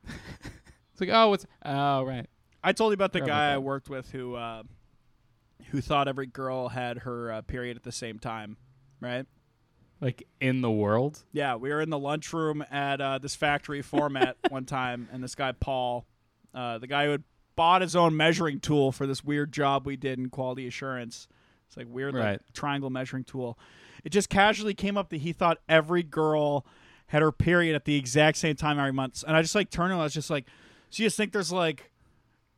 it's like, oh, what's? Oh, right. I told you about the Forgot guy I worked with who uh, who thought every girl had her uh, period at the same time, right? Like in the world. Yeah, we were in the lunchroom at uh, this factory format one time, and this guy Paul, uh, the guy who had bought his own measuring tool for this weird job we did in quality assurance. It's like weird like, Right. triangle measuring tool. It just casually came up that he thought every girl had her period at the exact same time every month, and I just like turned and I was just like, so you just think there's like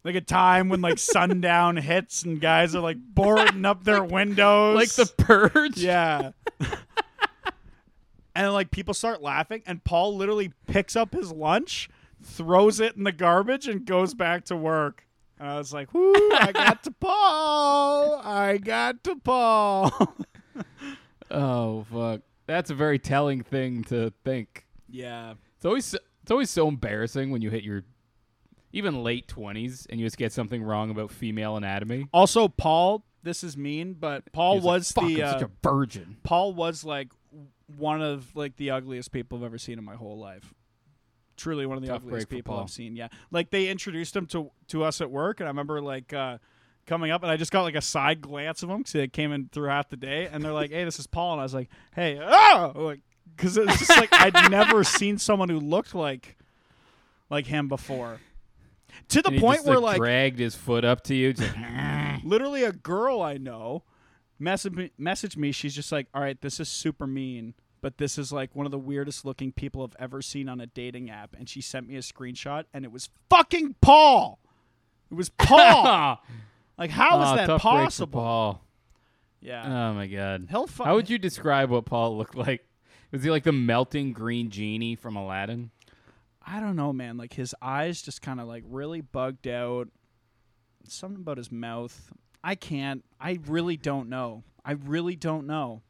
like a time when like sundown hits and guys are like boarding up their windows Like the purge. yeah. and like people start laughing, and Paul literally picks up his lunch, throws it in the garbage, and goes back to work. And I was like, "Whoo! I got to Paul. I got to Paul." Oh fuck. That's a very telling thing to think. yeah, It's always it's always so embarrassing when you hit your even late twenties and you just get something wrong about female anatomy. Also, Paul. This is mean, but Paul He's like, was "Fuck, the uh, such a virgin. Paul was like one of like the ugliest people I've ever seen in my whole life. Truly one of the Tough ugliest people I've seen. Yeah, like they introduced him to to us at work, and I remember like uh, coming up, and I just got like a side glance of him because they came in through half the day, and they're like, "Hey, this is Paul," and I was like, "Hey, oh!" like because it's just like I'd never seen someone who looked like like him before. To the And point just, where like, like dragged his foot up to you. just literally a girl I know message me, message me. She's just like, "All right, this is super mean, but this is like one of the weirdest looking people I've ever seen on a dating app." And she sent me a screenshot, and it was fucking Paul. It was Paul. like, how is "Aw, that tough break for possible? Paul. Yeah, Oh my god. he'll fu- How would you describe what Paul looked like? Was he like the melting green genie from Aladdin? I don't know, man. Like his eyes just kind of like really bugged out. Something about his mouth. I can't. I really don't know. I really don't know.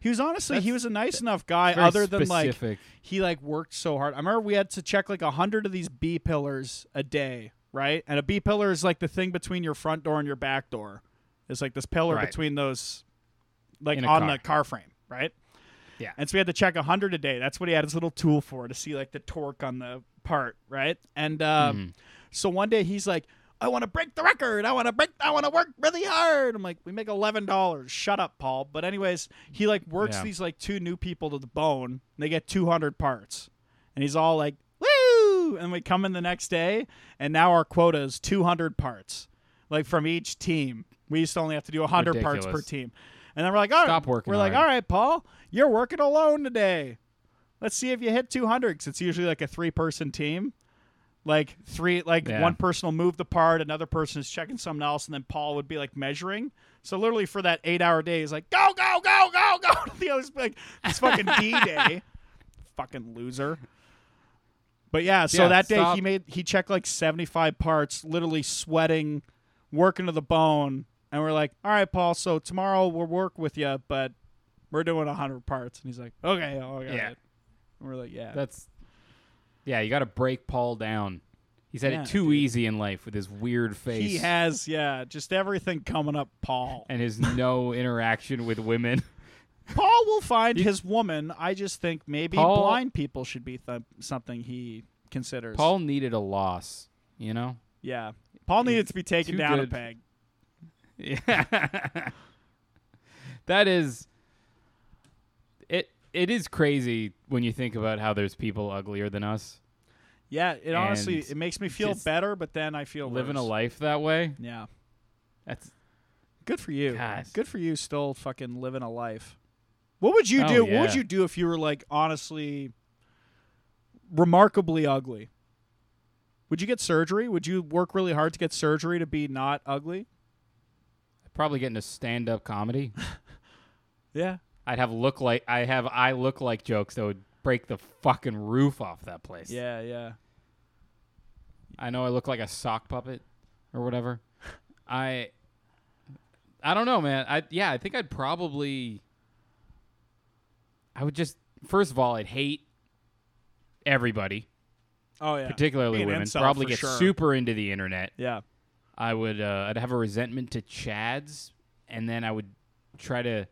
He was honestly, he was a nice enough guy. Other than like he like worked so hard. I remember we had to check like a hundred of these B pillars a day, right? And a B pillar is like the thing between your front door and your back door. It's like this pillar Right. between those, like on car. the car frame, right? Yeah. And so we had to check a hundred a day. That's what he had his little tool for to see like the torque on the part, right? And um, Mhm. so one day he's like, I want to break the record. I want to break. I want to work really hard. I'm like, we make eleven dollars. Shut up, Paul. But anyways, he like works Yeah. these like two new people to the bone. And they get two hundred parts, and he's all like, woo! And we come in the next day, and now our quota is two hundred parts, like from each team. We used to only have to do hundred parts per team, and then we're like, all right, Stop working We're like, all right, Paul, you're working alone today. Let's see if you hit two hundred. Because it's usually like a three-person team like three like Yeah. one person will move the part another person is checking something else and then paul would be like measuring so literally for that eight hour day he's like go go go go go the other's like it's fucking d-day fucking loser but yeah so Yeah, that day stop. he made he checked like 75 parts literally sweating working to the bone and we're like all right paul so tomorrow we'll work with you but we're doing 100 parts and he's like okay oh, I got Yeah. it. And we're like yeah That's yeah. You got to break Paul down. He's had Yeah, it too dude. easy in life with his weird face He has, yeah, just everything coming up, Paul. and his no interaction with women. Paul will find He- his woman. I just think maybe Paul- blind people should be th- something he considers. Paul needed a loss. You know. yeah, Paul needed to be taken down good. a peg. Yeah. that is it it is crazy when you think about how there's people uglier than us Yeah, it honestly it makes me feel better, but then I feel living a life that way. Yeah, That's Good for you. God. Good for you. Still fucking living a life. What would you Oh, do? What would you do if you were like honestly remarkably ugly? Would you get surgery? Would you work really hard to get surgery to be not ugly? Probably get into stand up comedy. Yeah. I'd have look like I have I look like jokes that would break the fucking roof off that place. Yeah, yeah. I know I look like a sock puppet or whatever. I I don't know, man. I yeah, I think I'd probably I would just first of all, I'd hate everybody, Oh yeah. particularly women. Probably get sure. super into the internet. Yeah. I would uh, I'd have a resentment to Chads and then I would try to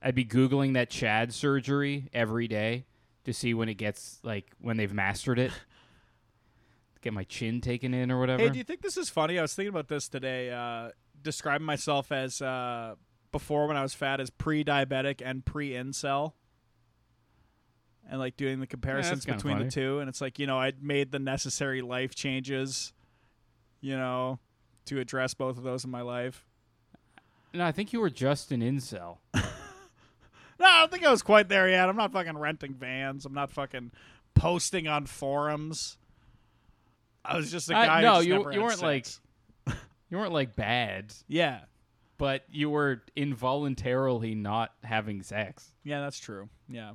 I'd be googling that Chad surgery every day to see when it gets like when they've mastered it. Get my chin taken in or whatever. Hey, do you think this is funny? I was thinking about this today. Uh, describing myself as uh, before when I was fat as pre-diabetic and pre-incel, and like doing the comparisons kinda between the two. And it's like you know I'd made the necessary life changes, you know, to address both of those in my life. No, I think you were just an incel. No, I don't think I was quite there yet. I'm not fucking renting vans. I'm not fucking posting on forums. I was just a guy. no, who just you- you weren't, like- You weren't like bad, Yeah, but you were involuntarily not having sex. yeah, that's true. Yeah,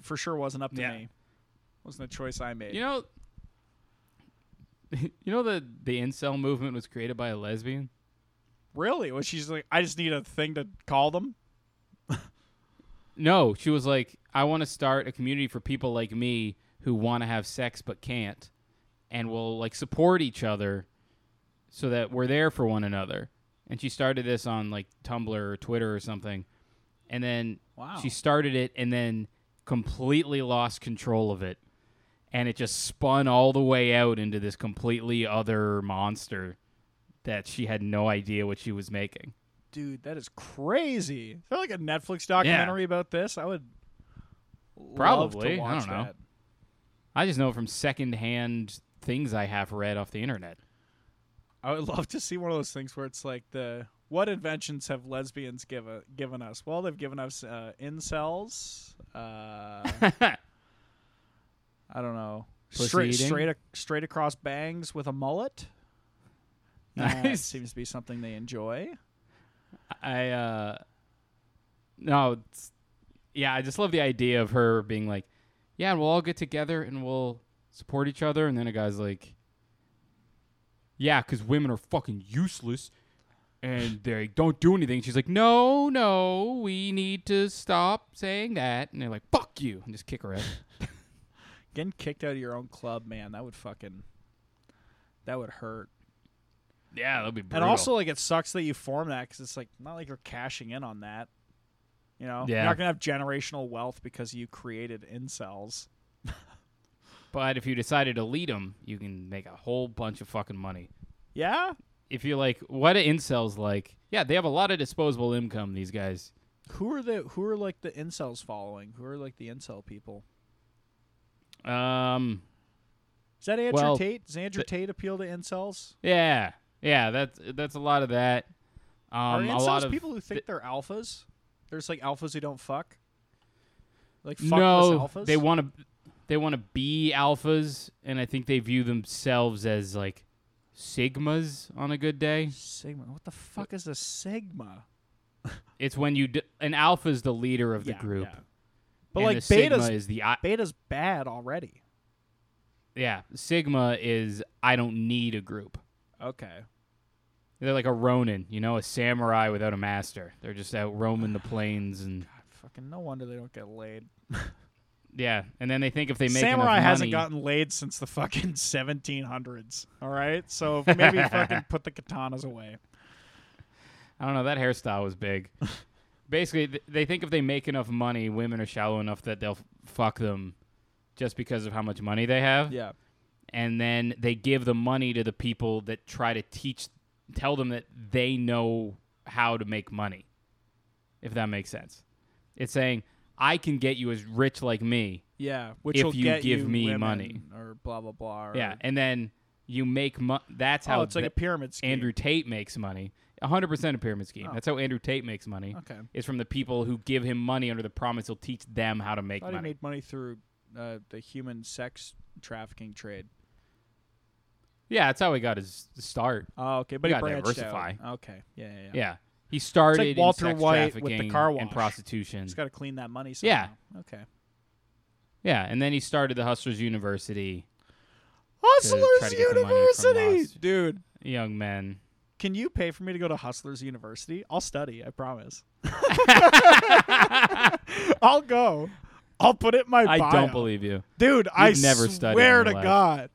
for sure wasn't up to Yeah. me. Wasn't a choice I made. You know You know the the incel movement was created by a lesbian? really? Was she's like, I just need a thing to call them. No, she was like, I want to start a community for people like me who want to have sex but can't, and will like support each other, so that we're there for one another. And she started this on like Tumblr or Twitter or something, and then Wow. she started it and then completely lost control of it, and it just spun all the way out into this completely other monster that she had no idea what she was making. Dude, that is crazy. Is there like a Netflix documentary about this? I would love Probably. I don't know. that. I just know from secondhand things I have read off the internet. I would love to see one of those things where it's like the what inventions have lesbians given given us? Well, they've given us uh, incels. Uh, I don't know. Pussy Straight eating? straight straight across bangs with a mullet. That seems to be something they enjoy. I uh no, it's, yeah, I just love the idea of her being like, yeah, we'll all get together and we'll support each other, and then a guy's like, yeah, because women are fucking useless. And they don't do anything. She's like, no, no, we need to stop saying that. And they're like, fuck you, and just kick her out. Getting kicked out of your own club, man, that would fucking that would hurt. yeah, that'd be brutal. And also, like, it sucks that you form that because it's like not like you're cashing in on that. You know, Yeah. you're not gonna have generational wealth because you created incels. but if you decided to lead them, you can make a whole bunch of fucking money. Yeah, if you're like, what are incels like? Yeah, they have a lot of disposable income. These guys. who are the who are like the incels following? Who are like the incel people? Um. Is that Andrew Well, Tate? Does Andrew the- Tate appeal to incels? Yeah. Yeah. That's that's a lot of that. are Um. A incels lot of people who think they're alphas? There's like alphas who don't fuck. Like fuckless no, alphas. they want to. They want to be alphas, and I think they view themselves as like sigmas on a good day. Sigma. What the fuck is a sigma? It's when you d- an alpha is the leader of the Yeah, group, yeah. But and like beta's is the I- beta's bad already. yeah. Sigma is I don't need a group. Okay. They're like a Ronin, you know, a samurai without a master. They're just out roaming the plains and God, fucking no wonder they don't get laid. yeah. And then they think if they make Samurai enough hasn't gotten laid since the fucking 1700s. All right, so maybe fucking put the katanas away. I don't know. That hairstyle was big. Basically, th- they think if they make enough money, women are shallow enough that they'll f- fuck them just because of how much money they have. Yeah. And then they give the money to the people that try to teach, tell them that they know how to make money. If that makes sense. It's saying, I can get you as rich like me. Yeah, which If will you get give you me women money. or blah blah blah. Yeah. And then you make money. That's oh, how oh, it's like a pyramid scheme. Andrew Tate makes money. 100% a pyramid scheme. Oh. That's how Andrew Tate makes money. Okay. Is from the people who give him money under the promise he'll teach them how to make money. he made money through uh, the human sex trafficking trade. yeah, that's how he got his start. Oh, okay, but he gotta branched diversify. out. Okay, yeah, yeah, yeah. Yeah. He started Walter in sex White with the trafficking car and prostitution. He's got to clean that money. Yeah. Okay. Yeah, and then he started the Hustlers University, Hustlers try to get the money from University, dude. young men. Can you pay for me to go to Hustlers University? I'll study. I promise. I'll go. I'll put it in my I bio. don't believe you. Dude, I never studied in swear your to life. God,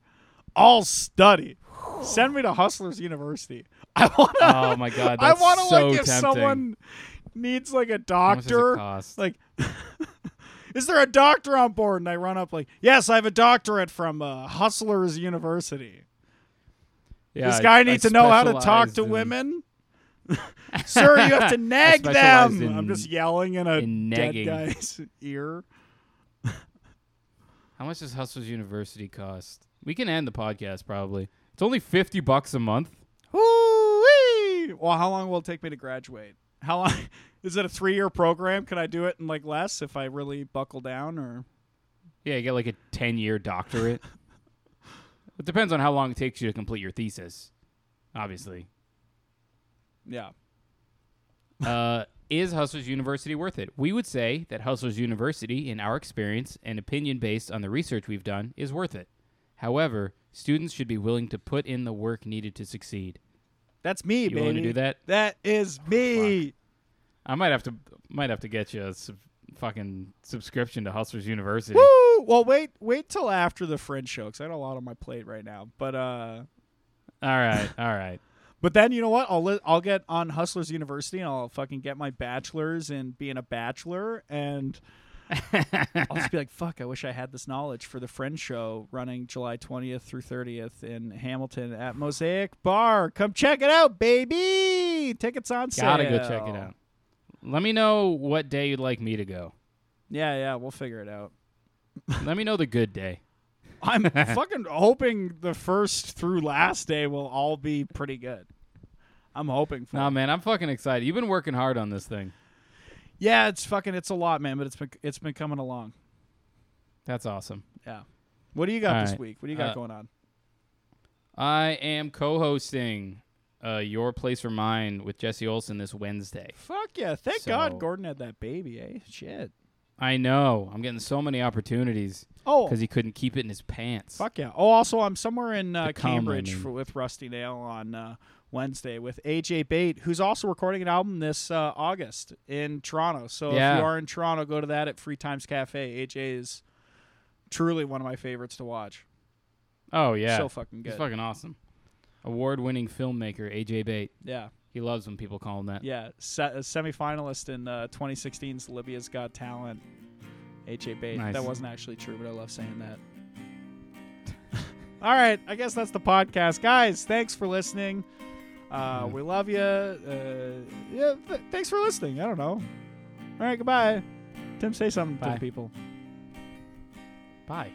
I'll study. Send me to Hustlers University. I want to. Oh my god, I that's want to so like if tempting. someone needs like a How much does it doctor, cost? like. Is there a doctor on board? And I run up like, yes, I have a doctorate from uh, Hustlers University. Yeah, this I- guy I needs to know how to talk to in- women. Sir, you have to nag them. I'm just yelling in a in dead guy's ear. How much does Hustlers University cost? We can end the podcast probably. It's only fifty bucks a month. Woo-wee! Well, how long will it take me to graduate? How long? Is it a three-year program? Can I do it in like less if I really buckle down? Or Yeah, you get like a ten year doctorate. It depends on how long it takes you to complete your thesis. Obviously. yeah, uh, is Hustlers University worth it? We would say that Hustlers University, in our experience and opinion based on the research we've done, is worth it. However, students should be willing to put in the work needed to succeed. that's me, You baby. willing to do that? That is me. I might have to might have to get you a fucking subscription to Hustlers University. Woo! Well, wait, wait till after the Fringe show because I got a lot on my plate right now. But uh, All right, all right. but then you know what? I'll li- I'll get on Hustlers University and I'll fucking get my bachelor's in being a bachelor and. I'll just be like, fuck, I wish I had this knowledge for the Fringe Show running July 20th through 30th in Hamilton at Mosaic Bar. Come check it out, baby. Tickets on sale. Gotta go check it out. Let me know what day you'd like me to go. Yeah, yeah, we'll figure it out. Let me know the good day. I'm fucking hoping the first through last day will all be pretty good. I'm hoping for Nah, it. man, I'm fucking excited. You've been working hard on this thing. Yeah, it's fucking it's a lot, man, but it's been it's been coming along. That's awesome. Yeah. What do you got All this right. week? What do you got Uh, going on? I am co-hosting uh, Your Place or Mine with Jesse Olson this Wednesday. Fuck yeah. Thank God Gordon had that baby, eh? Shit. I know. I'm getting so many opportunities Oh, because he couldn't keep it in his pants. Fuck yeah! Oh, also, I'm somewhere in uh, To come, I Cambridge for, with Rusty Nail on uh, Wednesday with AJ Bate, who's also recording an album this uh, August in Toronto. So if you are in Toronto, go to that at Free Times Cafe. AJ is truly one of my favorites to watch. Oh yeah, So fucking he's good. fucking awesome. Award-winning filmmaker AJ Bate. yeah, He loves when people call him that. yeah. Se- a semifinalist in uh, 2016's Libya's Got Talent. AJ Bate. Nice. That wasn't actually true, but I love saying that. All right, I guess that's the podcast, guys. Thanks for listening. Uh. We love you. Uh, yeah, th- thanks for listening. I don't know. All right, goodbye. Tim, say something to the people. Bye.